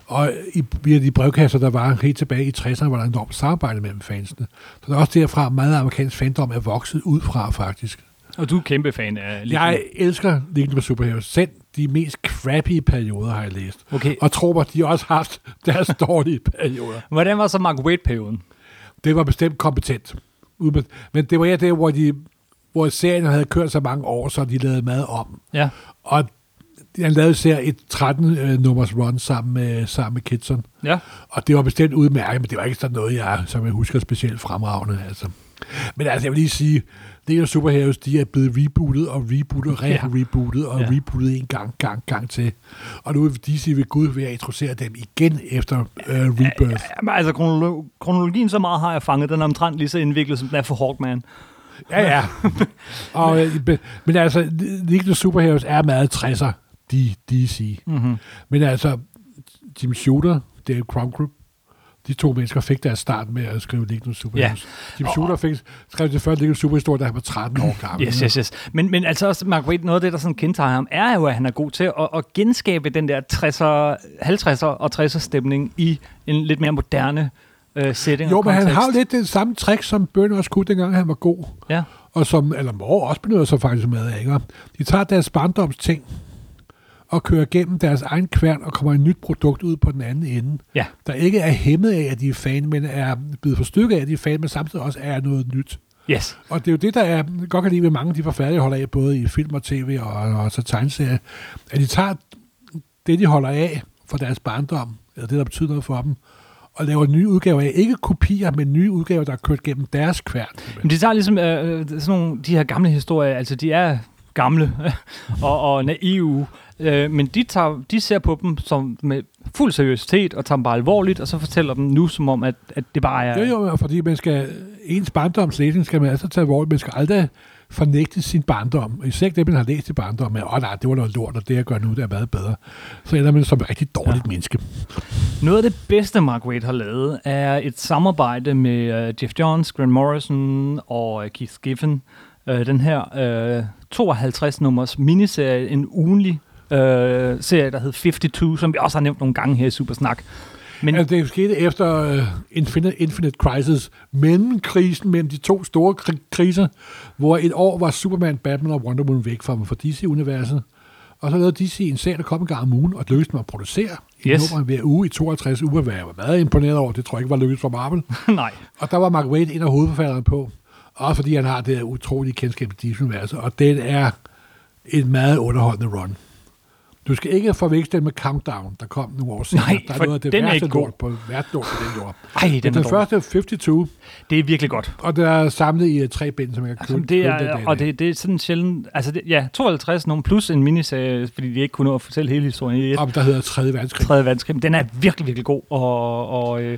Og i, via de brevkasser, der var helt tilbage i 60'erne, var der enormt samarbejde mellem fansene. Så der er også derfra meget amerikansk fandom er vokset ud fra, faktisk. Og du er kæmpe fan af Legion. Jeg elsker of Superheroes. Selv de mest crappy perioder har jeg læst. Okay. Og tror mig, de har også haft deres dårlige perioder. Hvordan var så Mark Waid-perioden? Det var bestemt kompetent. Men det var ja der, hvor, de, hvor serien havde kørt så mange år, så de lavede mad om. Ja. Og han lavede især et 13-nummers run sammen med, sammen med Kitson. Ja. Og det var bestemt udmærket, men det var ikke sådan noget, jeg, som jeg husker specielt fremragende. Altså. Men altså, jeg vil lige sige, det er Superheroes, de er blevet rebootet og rebootet og Ja. re-rebootet og Ja. rebootet en gang, gang, gang til. Og nu er DC ved Gud ved at introducere dem igen efter uh, Rebirth. Jamen, altså, kronolog- kronologien så meget har jeg fanget. Den er omtrent lige så indviklet, som den er for Hawkman. Ja, ja. og, øh, men altså, Legion of Superheroes er meget 60'er, de, DC. Mm-hmm. Men altså, Jim Shooter, Dave Crumgroup, de to mennesker fik deres start med at skrive Legion Superheroes. Jim Shooter fik, skrev det første Legion Superhistorie, da han var 13 år gammel. Yes, yes, yes. Men, men altså også, Mark Waid, noget af det, der sådan kendetegner ham, er jo, at han er god til at, at genskabe den der 60'er, 50'er og 60'er stemning i en lidt mere moderne øh, setting Jo, men han har jo lidt den samme trick, som Byrne også kunne, dengang han var god. Ja. Og som, eller Moore også benytter sig faktisk med ikke? De tager deres barndoms ting og kører gennem deres egen kværn og kommer et nyt produkt ud på den anden ende. Ja. Der ikke er hæmmet af, at de er fan, men er blevet forstykket af, at de er fan, men samtidig også er noget nyt. Yes. Og det er jo det, der er, godt kan lide ved mange af de jeg holder af, både i film og tv og, og så tegneserier, at de tager det, de holder af for deres barndom, eller det, der betyder noget for dem, og laver nye udgaver af, ikke kopier, men nye udgaver, der er kørt gennem deres kværn. Men de tager ligesom øh, sådan nogle, de her gamle historier, altså de er gamle og, og naive, øh, men de, tager, de ser på dem som med fuld seriøsitet og tager dem bare alvorligt, og så fortæller dem nu som om, at, at det bare er... Jo, jo, fordi man skal, ens barndomslæsning skal man altså tage alvorligt. Man skal aldrig fornægte sin barndom. Især ikke det, man har læst i barndom. Men, åh nej, det var noget lort, og det, jeg gør nu, det er meget bedre. Så ender man som et rigtig dårligt ja. menneske. Noget af det bedste, Mark Waid har lavet, er et samarbejde med uh, Jeff Johns, Grant Morrison og uh, Keith Giffen. Uh, den her uh, 52-nummers miniserie, en ugenlig uh, serie, der hed 52, som vi også har nævnt nogle gange her i Supersnak. Men altså, det skete efter uh, Infinite, Infinite Crisis, mellem krisen mellem de to store kri- kriser, hvor et år var Superman, Batman og Wonder Woman væk fra, fra DC-universet. Og så lavede DC en serie, der kom en gang om ugen, og lykkedes dem at producere Yes. nummer hver uge i 52 uger, hvad jeg var meget imponeret over. Det tror jeg ikke var lykkedes for Marvel. Nej. Og der var Mark Waid en af hovedforfatterne på. Også fordi han har det utrolige kendskab til DC-universet. Og den er et meget underholdende run. Du skal ikke forveksle den med Countdown, der kom nogle år senere. Nej, der er for noget af det den er ikke god. på, lort på den jord. Ej, den, Den, er den første er 52, Det er virkelig godt. og der er samlet i uh, tre bind, som jeg kan Altså, købe. det den er, dag og det, det er sådan sjældent... Altså, det, ja, 52 nogen plus en miniserie, fordi de ikke kunne nå at fortælle hele historien i et. Om der hedder 3. verdenskrig. tredje verdenskrig. Men Den er virkelig, virkelig god. Og, og, øh,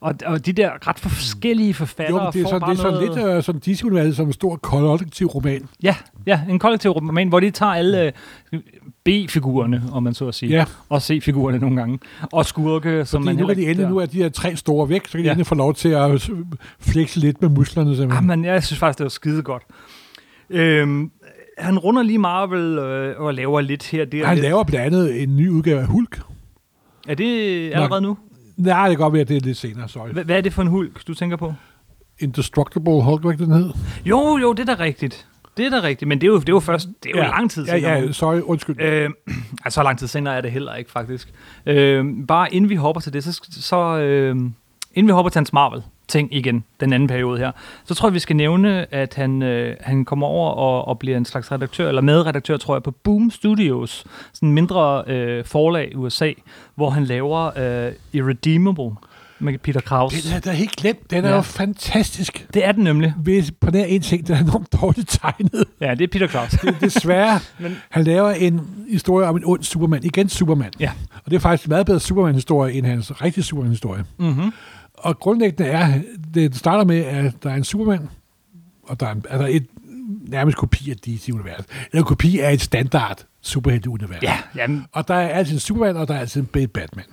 og, og de der ret forskellige forfattere Jo, det er sådan, det er sådan noget... lidt uh, sådan DC-universet som en stor kollektiv roman. Ja, ja, en kollektiv roman, hvor de tager alle øh, B-figurerne, om man så at sige. Ja. Og C-figurerne nogle gange. Og skurke, som Fordi man nu kan de endelig, nu er de her tre store væk, så kan de Ja. endelig få lov til at øh, flexe lidt med musklerne. Simpelthen. Ah, men jeg synes faktisk, det var skide godt. Øhm, han runder lige Marvel øh, og laver lidt her. Det, Han laver blandt andet en ny udgave af Hulk. Er det allerede nu? Nej, det kan godt være, at det er lidt senere, sorry. Hva- Hvad er det for en hulk, du tænker på? Indestructible Hulk, hvad den hed? Jo, jo, det er da rigtigt. Det er da rigtigt, men det er jo, det er jo først, det er jo ja. lang tid Ja, senere. ja, sorry, undskyld. Øh, altså, så lang tid senere er det heller ikke, faktisk. Øh, bare inden vi hopper til det, så, så øh, inden vi hopper til hans Marvel ting igen, den anden periode her, så tror jeg, vi skal nævne, at han, øh, han kommer over og, og bliver en slags redaktør, eller medredaktør, tror jeg, på Boom Studios, sådan en mindre øh, forlag i USA, hvor han laver øh, Irredeemable med Peter Krause. Den er da helt glemt. Den er Ja. jo fantastisk. Det er den nemlig. Hvis på den her en ting, den er enormt dårligt tegnet. Ja, det er Peter Krause. Desværre. Men- Han laver en historie om en ond Superman. Igen Superman. Ja. Og det er faktisk en meget bedre Superman-historie, end hans rigtige Superman-historie. mm-hmm. Og grundlæggende er, det starter med, at der er en Superman, og der er, en, er der et nærmest kopi af DC-universet. Det er en kopi af et standard superhelte-univers. Ja, jamen, Og der er altid en Superman, og der er altid en Batman.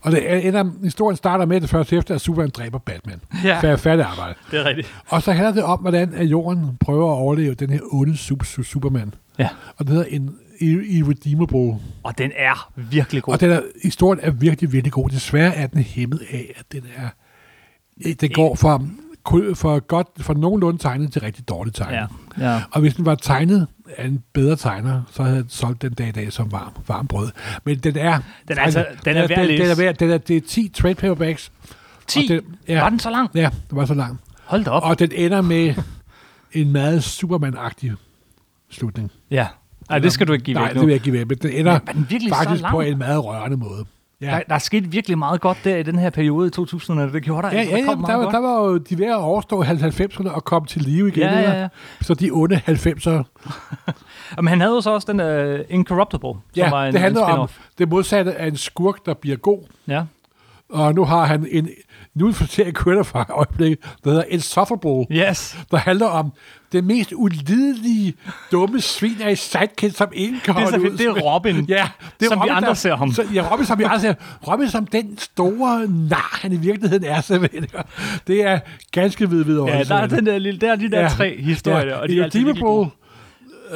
Og det ender, historien starter med det første efter, at Superman dræber Batman. Ja. Færdig, færdig arbejde. det er rigtigt. Og så handler det om, hvordan at jorden prøver at overleve den her onde super, super, Superman. Ja. Og det hedder en ir- Irredeemable. Og den er virkelig god. Og den er, historien er virkelig, virkelig god. Desværre er den hæmmet af, at den er... Den går fra, for, godt, for nogenlunde tegnet til rigtig dårligt tegnet. Ja, ja. Og hvis den var tegnet af en bedre tegner, så havde jeg solgt den dag i dag som varm, varm brød. Men den er... Den er altså- den er værd at den, den er værd, den er, det er 10 trade paperbacks. 10? Og den, ja, Var den så lang? Ja, det var så lang. Hold da op. Og den ender med en meget Superman-agtig slutning. Ja. Nej, det skal du ikke give Nej, væk det nu. vil jeg give væk, men den ender den så faktisk på en meget rørende måde. Ja. Der, der er sket virkelig meget godt der i den her periode i 2000'erne. Det gjorde der. Ja, Der ja, ja kom der, meget var, godt. der var jo de ved at overstå 90'erne og komme til live igen. Ja, ja, ja. Så de onde 90'ere, Men han havde jo så også den uh, Incorruptible, som ja, var en, det handler en om det modsatte af en skurk, der bliver god. Ja. Og nu har han en, nu ser jeg kører fra øjeblikket, der hedder Insufferable, Yes. der handler om det mest ulidelige, dumme svin af sidekick, som ingen kan Det er, holde fedt. det ud. er Robin. Ja, det er Som vi Robin, andre der, ser ham. Så, ja, Robin, som vi andre ser. Robin som den store nar, han i virkeligheden er, så ved jeg. Det er ganske vidt vidt Ja, der er, den der, lille, der er de der Ja. tre historier, ja. og de er altid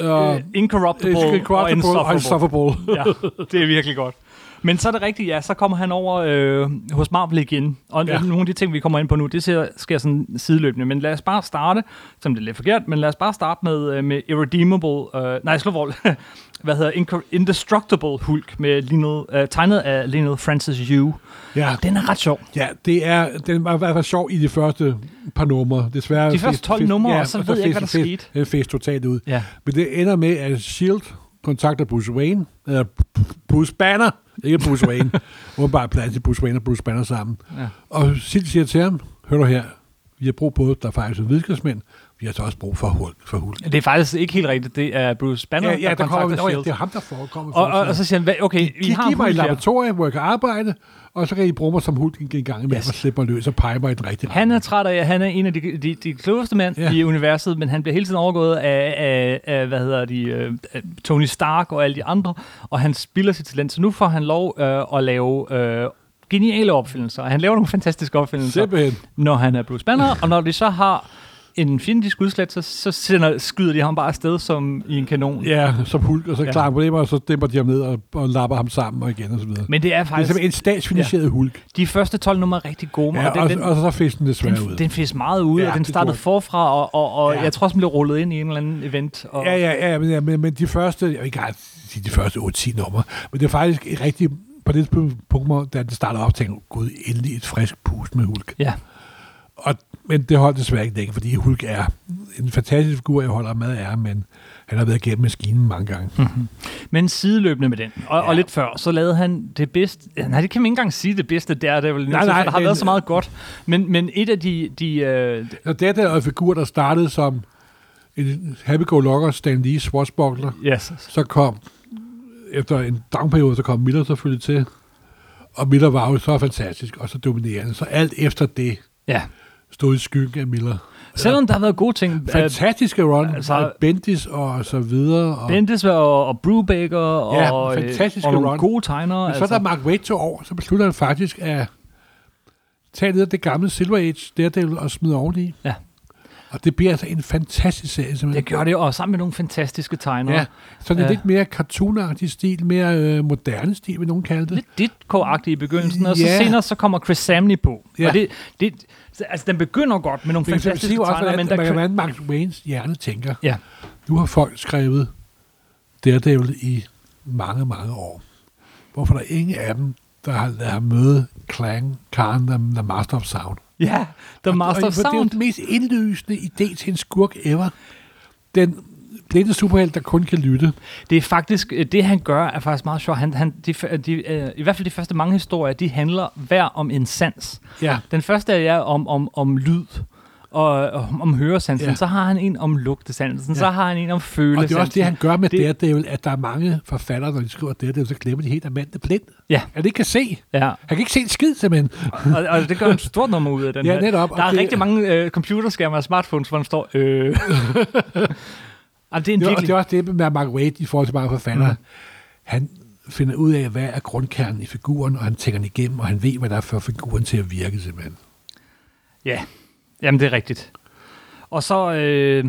Uh, Incorruptible, og Incorruptible og Insufferable. Insufferable. ja, det er virkelig godt. Men så er det rigtigt, ja, så kommer han over øh, hos Marvel igen. Og Ja. ja. nogle af de ting, vi kommer ind på nu, det ser, sker sådan sideløbende. Men lad os bare starte, som det er lidt forkert, men lad os bare starte med, øh, med Irredeemable, øh, nej, slå vold. Hvad hedder Indestructible Hulk, med Lionel, øh, tegnet af Lionel Francis Yu. Ja, Den er ret sjov. ja, det er, den var i hvert fald sjov i de første par numre. Desværre De første 12 numre, og så ved jeg ikke, hvad der skete. Den fæs totalt ud. Ja. Men det ender med, at S.H.I.E.L.D. kontakter Bruce Wayne, eller Bruce Banner, ikke Bruce Wayne, åbenbart plads til Bruce Wayne og Bruce Banner sammen. Ja. Og S.H.I.E.L.D. siger til ham, hør du her, vi har brug på, der er faktisk en videnskabsmænd, vi har så også brug for Hulk. For Hulk. Det er faktisk ikke helt rigtigt. Det er Bruce Banner, Ja, ja, der der kommer, kontakter ja, S.H.I.E.L.D. det er ham, der forekommer. Og, og, og så siger han, "Hva- okay, vi har giv mig et laboratorium, hvor jeg kan arbejde, og så kan I bruge mig som Hulk en gang imellem Yes. og slippe mig løs og pege mig i den rigtige Han er træt af, at han er en af de, de, de klogeste mænd Ja. i universet, men han bliver hele tiden overgået af, af, af hvad hedder de, af Tony Stark og alle de andre, og han spilder sit talent, så nu får han lov øh, at lave øh, geniale opfindelser, han laver nogle fantastiske opfindelser, Simpelthen. når han er Bruce Banner, og når de så har en fjendtlig skudslet, så, så sender, skyder de ham bare afsted som i en kanon. Ja, som Hulk, og så Ja. klarer han problemer, og så dæmper de ham ned og, og lapper ham sammen og igen og så videre. Men det er Det er faktisk, simpelthen en statsfinansieret ja. Hulk. de første 12 numre er rigtig gode, Ja, og den, og, den, og, så fisk den desværre ud. den, den fisk meget ud, Ja, og den startede forfra, og, og, og Ja. jeg tror også, den blev rullet ind i en eller anden event. Og, Ja, ja, ja, men, ja, men, men de første, jeg vil ikke sige de første 8-10 numre, men det er faktisk rigtig, på det punkt, da den startede op, tænkte jeg, gud, endelig et frisk pust med Hulk. ja. Og, men det holdt desværre ikke længe, fordi Hulk er en fantastisk figur, jeg holder med af, men han har været igennem maskinen mange gange. Mm. Men sideløbende med den, og, ja. Og lidt før, så lavede han det bedste, nej, det kan man ikke engang sige det bedste der, det er vel Nej, nej, der har men- været så meget godt, men, men et af de, de øh, Og det er en figur, der startede som en happy-go-lucky Stan Lee swashbuckler, yes, så kom, efter en dagperiode, så kom Miller selvfølgelig til, og Miller var jo så fantastisk, og så dominerende, så alt efter det ja, stod i skyggen af Miller. selvom der har været gode ting, Fantastiske run, altså- altså, og Bendis og så videre. Og, Bendis og, og Brubaker Ja, og, øh, fantastiske og nogle run. gode tegnere, men så da Mark Waid tog over, så besluttede han faktisk at tage ned af det gamle Silver Age Daredevil og smide oveni. Ja. Og det bliver altså en fantastisk serie, simpelthen. det gjorde det, og sammen med nogle fantastiske tegnere, Ja, sådan en Ja. lidt mere cartoonagtig stil, mere øh, moderne stil, vil nogen kalde det. lidt ditko-agtigt i begyndelsen, og så Ja. senere så kommer Chris Samney på, Ja. og det, det, altså den begynder godt med nogle Men det fantastiske siger også, tegnere, men der, hvordan Mark Waynes hjerne tænker. Ja. Nu har folk skrevet Daredevil i mange, mange år. Hvorfor er der ingen af dem, der har ladet ham møde Clang, Karen, the, the Master of Sound? ja, The Master og, of og Det er Sound, den mest indlysende idé til en skurk ever. Den blinde superhelt, der kun kan lytte. Det er faktisk, øh, det han gør, er faktisk meget sjovt. Han, han, de, de, øh, I hvert fald de første mange historier, de handler hver om en sans. Ja. Den første er om, om, om lyd og om, om høresansen. Ja. Så har han en om lugtesansen. Ja. Så har han en om Og følesansen. det er også det, han gør med Det- Daredevil, at der er mange forfattere, når de skriver Daredevil, så glemmer de helt, at manden er blind. Ja. Det ikke kan se. Ja, Han kan ikke se en skid, simpelthen. og, og det gør en stort nummer ud af den Ja, her. netop, og Der er det- rigtig mange øh, computerskærme og smartphones, hvor der står, øh, Altså, det er en Det, var, virkelig... det er også det med Mark Waid i forhold til mange forfattere. Mm. Han finder ud af, hvad er grundkernen i figuren, og han tænker den igennem, og han ved, hvad der er for figuren til at virke simpelthen. Ja, jamen det er rigtigt. Og så, øh,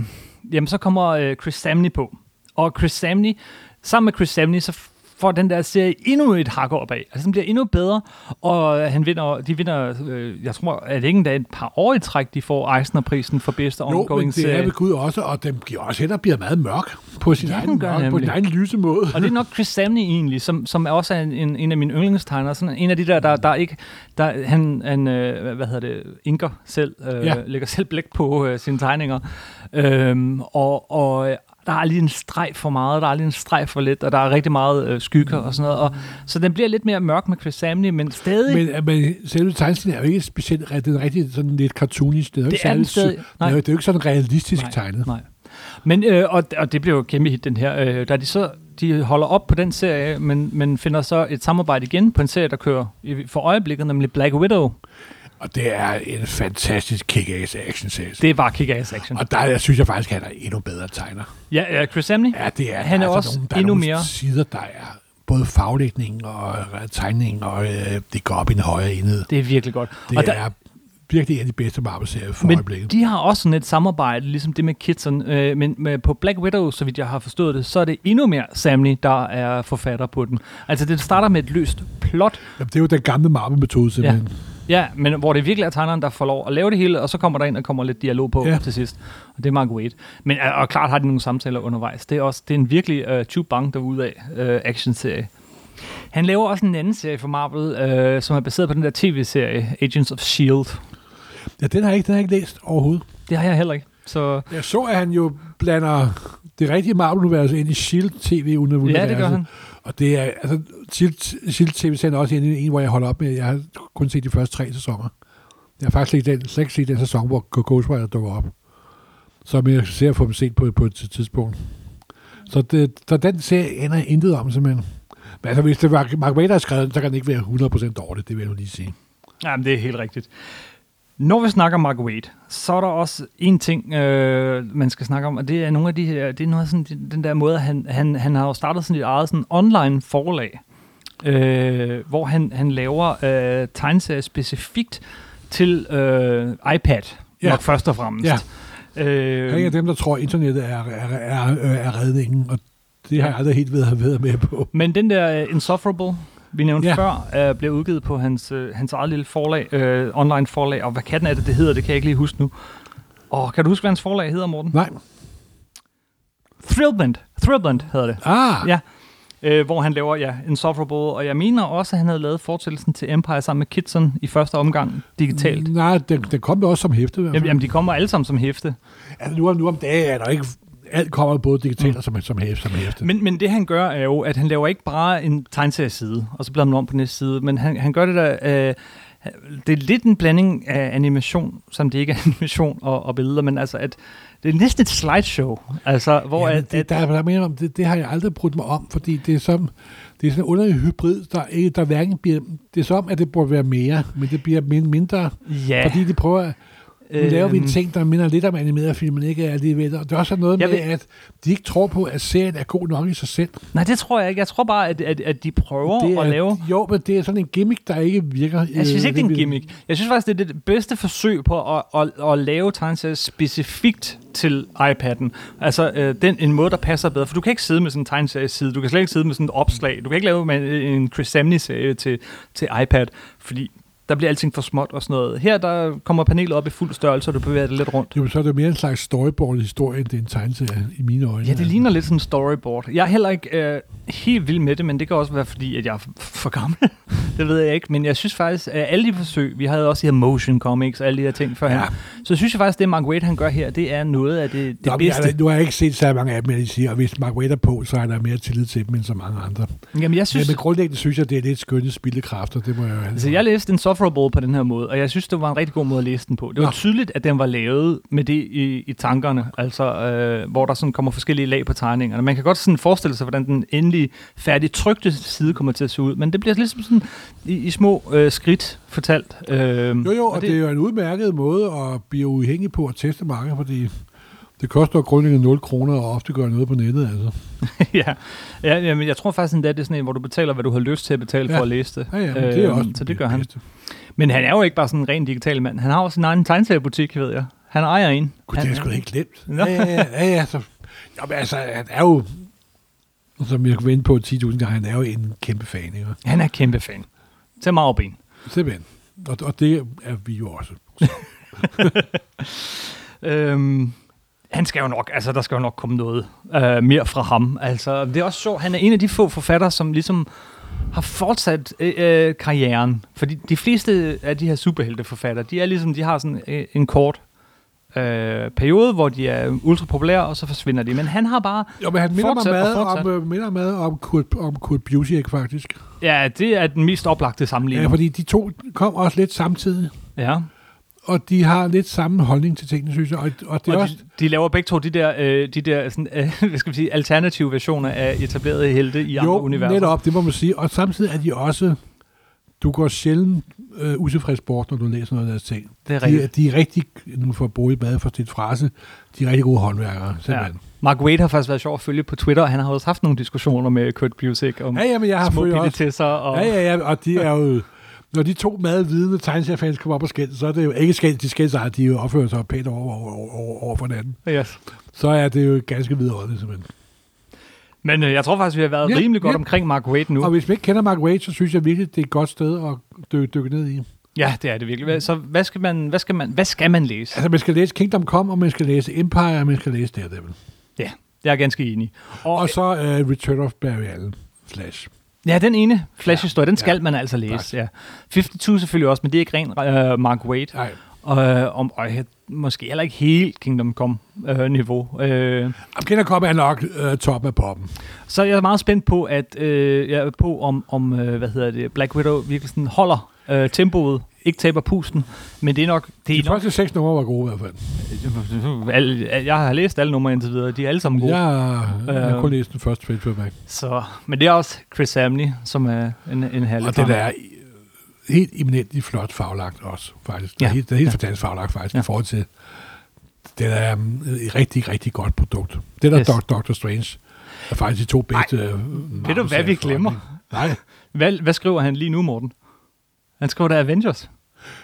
jamen, så kommer øh, Chris Samney på. Og Chris Samney, sammen med Chris Samney, så får den der serie endnu et hak op af. Altså, den bliver endnu bedre, og han vinder, de vinder, øh, jeg tror, at det ikke endda et par år i træk, de får Eisner-prisen for bedste Jo, men ongoing det er serie. ved Gud også, og den bliver også hen og bliver meget mørk på sin, Ja, egen, mørk, på sin egen lyse måde. Og det er nok Chris Samney egentlig, som, som er også er en, en, en af mine yndlingstegnere. Sådan en af de der, der, der ikke... Der, han, han øh, hvad- hedder det, inker selv, øh, Ja. lægger selv blæk på øh, sine tegninger. Øhm, og, og der er lige en streg for meget, der er lige en streg for lidt, og der er rigtig meget øh, skygger og sådan noget. Og, så den bliver lidt mere mørk med Chris Samney, men stadig... Men, men selve tegneserien er jo ikke specielt, den er rigtig sådan lidt cartoonish. Den er jo Det ikke er særlig stadig. Nej. Det er, jo- det ikke sådan realistisk Nej, tegnet. Nej. Men, øh, og, og det bliver jo kæmpe hit, den her. Øh, da de så de holder op på den serie, men, men finder så et samarbejde igen på en serie, der kører i, for øjeblikket, nemlig Black Widow. Og det er en fantastisk kick-ass action serie. Det er bare kick-ass action. Og der jeg synes jeg faktisk, at han er endnu bedre tegner. Ja, ja Chris Samney? Ja, det er, Han er altså også nogle, der er endnu nogle mere- sider, der er både faglægning og øh, tegning, og øh, det går op i en højere enhed. Det er virkelig godt. Det og der, er virkelig en af de bedste Marvel-serier for men øjeblikket. de har også sådan et samarbejde, ligesom det med Kitson. Øh, men med, på Black Widow, så vidt jeg har forstået det, så er det endnu mere Samney, der er forfatter på den. Altså, det starter med et løst plot, Jamen, det er jo den gamle Marvel-metode simpelthen. Ja, men hvor det virkelig er tegneren, der får lov at lave det hele, og så kommer der ind og kommer lidt dialog på Ja. ja. til sidst. Og det er Mark Waid. Men øh, og klart har de nogle samtaler undervejs. Det er også det er en virkelig uh, tube bang derude af uh, action-serie. Han laver også en anden serie for Marvel, uh, som er baseret på den der tv-serie, Agents of S.H.I.E.L.D. Ja, den har jeg ikke, den har jeg ikke læst overhovedet. Det har jeg heller ikke. Så Jeg så, at han jo blander det rigtige Marvel-univers ind i S.H.I.E.L.D.-tv-universet. ja, det gør han. Og det er, altså, Silt TV-serien er også en, en, hvor jeg holder op med, jeg har kun set de første tre sæsoner. Jeg har faktisk ikke den, slet ikke set den sæson, hvor Ghost Rider dukker op. Som jeg ser at få dem set på, på et tidspunkt. Så, det, så den serie ender intet om, simpelthen. Men altså, hvis det var Mark Waid, der har skrevet den, så kan den ikke være 100% dårligt, det vil jeg nu lige sige. Jamen, det er helt rigtigt. Når vi snakker Mark Waid, så er der også en ting, øh, man skal snakke om, og det er nogle af de her, det er noget sådan, den der måde, han, han, han har jo startet sådan et eget sådan online forlag, øh, hvor han, han laver øh, tegneserier specifikt til øh, iPad, Ja. nok først og fremmest. Ja. Øh, Jeg er dem, der tror, at internettet er, er, er, er, redningen, og det har jeg aldrig helt have været med på. Men den der uh, Insufferable, vi nævnte Ja. før, uh, blev udgivet på hans, uh, hans eget lille forlag, uh, online forlag, og hvad kan den er det, det hedder, det kan jeg ikke lige huske nu. Og kan du huske, hvad hans forlag hedder, Morten? Nej. Thrillbent. Thrillbent hedder det. Ah, Ja. Uh, hvor han laver, ja, Insufferable, og jeg mener også, at han havde lavet fortællelsen til Empire sammen med Kitson i første omgang digitalt. Nej, den, den kom jo også som hæfte. Jamen, jamen, de kommer alle sammen som hæfte. Altså, nu, om, nu om dagen er der ikke... Alt kommer både digitalt og som, som, hæfte, som hæfte. Men, men det han gør er jo, at han laver ikke bare en tegneserieside, og så bliver man om på næste side, men han, han gør det der... Øh, det er lidt en blanding af animation, som det ikke er animation og, og billeder, men altså, at det er næsten et slideshow, altså, hvor ja, at, det, at, der, der er mere om, det, det har jeg aldrig brudt mig om, fordi det er som... Det er sådan en underlig hybrid, der, ikke, der hverken bliver... Det er som, at det burde være mere, men det bliver min- mindre, ja, fordi de prøver... Nu laver vi en øhm, ting, der minder lidt om animeret film, men ikke alligevel. Og det er også noget Jeg med, vil- at de ikke tror på, at serien er god nok i sig selv. Nej, det tror jeg ikke. Jeg tror bare, at, at, at de prøver det er, at lave... Jo, men det er sådan en gimmick, der ikke virker. Jeg synes øh, ikke, det er en gimmick. Jeg synes faktisk, det er det bedste forsøg på at, at, at lave tegneserier specifikt til iPad'en. Altså øh, den, en måde, der passer bedre. For du kan ikke sidde med sådan en tegneserieside. Du kan slet ikke sidde med sådan et opslag. Du kan ikke lave med en Chris Samney-serie til, til iPad, fordi der bliver alting for småt og sådan noget. Her der kommer panelet op i fuld størrelse, og du bevæger det lidt rundt. Jo, så er det mere en slags storyboard-historie, end det er en tegneserie i mine øjne. Ja, det ligner lidt sådan en storyboard. Jeg er heller ikke øh, helt vild med det, men det kan også være, fordi at jeg er for gammel. det ved jeg ikke. Men jeg synes faktisk, at alle de forsøg, vi havde også de her motion comics og alle de her ting førhen, Ja. så synes jeg faktisk, at det Mark Waid, han gør her, det er noget af det, det Nå, men bedste. Jeg, nu har jeg ikke set så mange af dem, jeg siger, og hvis Mark Waid er på, så er der mere tillid til dem end så mange andre. Jamen, jeg Synes... synes... Men grundlæggende synes jeg, det er lidt skønne spildekræfter, det må jeg jo Altså, jeg læste Insufferable på den her måde, og jeg synes, det var en rigtig god måde at læse den på. Det var Nå. tydeligt, at den var lavet med det i, i tankerne, altså øh, hvor der sådan kommer forskellige lag på tegningerne. Man kan godt sådan forestille sig, hvordan den endelig færdig trykte side kommer til at se ud, men det bliver ligesom sådan i, i små øh, skridt fortalt. Øh, Jo, jo, og, og det... det er jo en udmærket måde at blive uafhængig på at teste mange, fordi Det koster grundlæggende 0 kroner og ofte gøre noget på nettet, altså. ja, ja jamen, jeg tror faktisk endda, det er sådan en, hvor du betaler, hvad du har lyst til at betale Ja. for at læse det. Ja, ja, det er Øhm, også Så det gør han. bedste. Men han er jo ikke bare sådan en ren digital mand. Han har også sin egen tegneseriebutik, ved jeg. Han ejer en. Gud, det er sgu da ikke glemt. Ja, ja, ja, ja, så, jamen, altså, han er jo, som jeg kunne vende på 10.000 gange, han er jo en kæmpe fan, ikke? han er kæmpe fan. Til mig ben. Simpelthen. Og, og det er vi jo også. Øhm, han skal jo nok, altså der skal jo nok komme noget øh, mere fra ham. Altså, det er også så, han er en af de få forfattere, som ligesom har fortsat øh, øh, karrieren. Fordi de fleste af de her superhelteforfattere, de er ligesom, de har sådan øh, en kort øh, periode, hvor de er ultra populære, og så forsvinder de. Men han har bare, Jo, men han minder mig meget om, øh, minder meget om Kurt, om Kurt Busiek, faktisk. ja, det er den mest oplagte Ja, sammenligning. fordi de to kom også lidt samtidig, Ja, og de har lidt samme holdning til tingene, synes jeg. Og, og det og også... de, de laver begge to de der, øh, de der sådan, øh, hvad skal vi sige, alternative versioner af etablerede helte i andre Jo, universer. netop, det må man sige. Og samtidig er de også... Du går sjældent øh, utilfreds bort, når du læser noget af deres ting. Det er De, rigtigt. er- de er rigtig, nu får et bad for sit frase, de er rigtig gode håndværkere, simpelthen. Mark Wade har faktisk været sjov at følge på Twitter, og han har også haft nogle diskussioner med Kurt Busiek om Ja, ja, men jeg har små også... billetesser. Og, Ja, ja, ja, og de er jo... Når de to meget vidende tegneseriefans kommer op og skændes, så er det jo ikke skændt, de skændes, de jo opfører sig pænt over, over, over, over, for hinanden. Yes. Så er det jo ganske vidunderligt, simpelthen. Men øh, jeg tror faktisk, vi har været Ja, rimelig godt ja. omkring Mark Wade nu. Og hvis man ikke kender Mark Waid, så synes jeg virkelig, det er et godt sted at dykke, dykke ned i. Ja, det er det virkelig. Så hvad skal man, hvad skal man, hvad skal man læse? Altså, man skal læse Kingdom Come, og man skal læse Empire, og man skal læse Daredevil. Ja, jeg er ganske enig. Og, Og så uh, Return of Barry Allen. Flash. Ja, den ene Flash-historie, den skal Ja. man altså læse. Ja. 52 selvfølgelig også, men det er ikke ren øh, Mark Wade. Nej. Og, øh, om, og måske heller ikke helt Kingdom Come-niveau. Øh, Om Kingdom Come er nok uh, top af poppen. Så jeg er meget spændt på, at øh, jeg er på om, om øh, hvad hedder det, Black Widow virkelig sådan holder øh, tempoet, ikke taber pusten, men det er nok, det De er nok første seks numre var gode i hvert fald. alle, jeg har læst alle numre indtil videre, de er alle sammen gode. Jeg, har- jeg har Øh. kun læst den første trade paperback. Så, men det er også Chris Samney, som er en, en herlig Og den drama. er helt eminent flot faglagt også, faktisk. Det er Ja. helt, det er helt Ja. fantastisk faglagt, faktisk, Ja. i forhold til... Det er um, et rigtig, rigtig godt produkt. Det der Yes. Doctor Strange er faktisk de to bedste... øh, Ved du, hvad vi glemmer? Nej. Hvad, hvad skriver han lige nu, Morten? Han skriver der Avengers.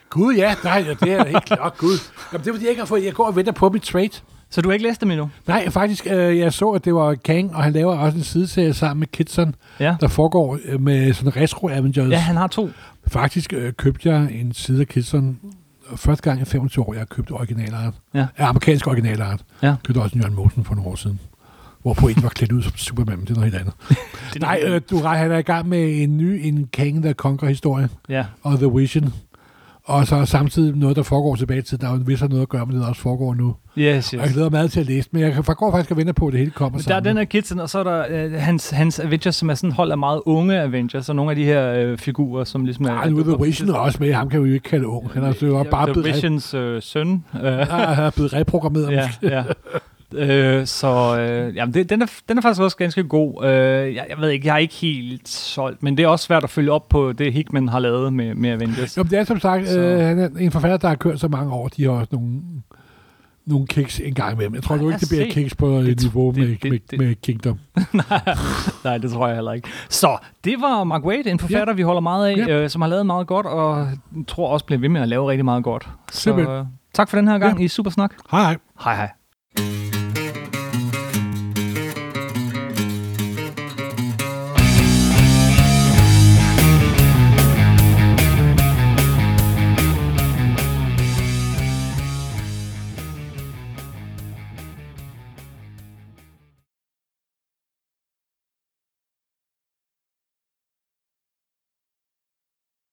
Gud, ja, nej, ja, det er da helt klart. Gud. Jamen, det er fordi, jeg ikke har fået... Jeg går og venter på mit trade. Så du har ikke læst dem endnu? Nej, faktisk, øh, jeg så, at det var Kang, og han laver også en sideserie sammen med Kitson, Ja. der foregår øh, med sådan retro Avengers. Ja, han har to. Faktisk øh, købte jeg en side af Kitson første gang i 25 år, jeg har købt originalart. Ja. Ja, amerikansk originalart. Ja. Købte også en Jørgen Mosen for nogle år siden. Hvorpå en var klædt ud som Superman, det er noget helt andet. Det Nej, øh, du ret, han er i gang med en ny en Kang, der konker historie, Ja. og The Vision. Og så samtidig noget, der foregår tilbage til, der er jo vist noget at gøre med det, der også foregår nu. Yes, Og jeg yes. glæder mig meget til at læse, men jeg går faktisk og venter på, at det hele kommer Men der er sammen. den her Kitson, og så er der øh, hans, hans Avengers, som er sådan hold af meget unge Avengers, og nogle af de her øh, figurer, som ligesom er... Ej, nu er The Vision også med. Ham kan vi jo ikke kalde ung. Han er jo bare The blevet, Visions øh, søn. Øh, ah, han er blevet reprogrammeret. ja, ja. Øh, så øh, jamen det, den, er, den er faktisk også ganske god. Øh, jeg, jeg ved ikke, jeg er ikke helt solgt, men det er også svært at følge op på det, Hickman har lavet med, med Avengers. Jo, det er som sagt, Så- øh, han er en forfatter, der har kørt så mange år. De har også nogle, nogle kiks en gang imellem. Jeg tror nu ikke, det bliver kiks på Det- niveau det- med, det- med, det- med Kingdom. Nej, det tror jeg heller ikke. Så, det var Mark Wade, en forfatter, vi holder meget af, Ja. øh, som har lavet meget godt, og tror også bliver ved med at lave rigtig meget godt. Så øh, tak for den her gang i Supersnak. Hej hej. Hej hej.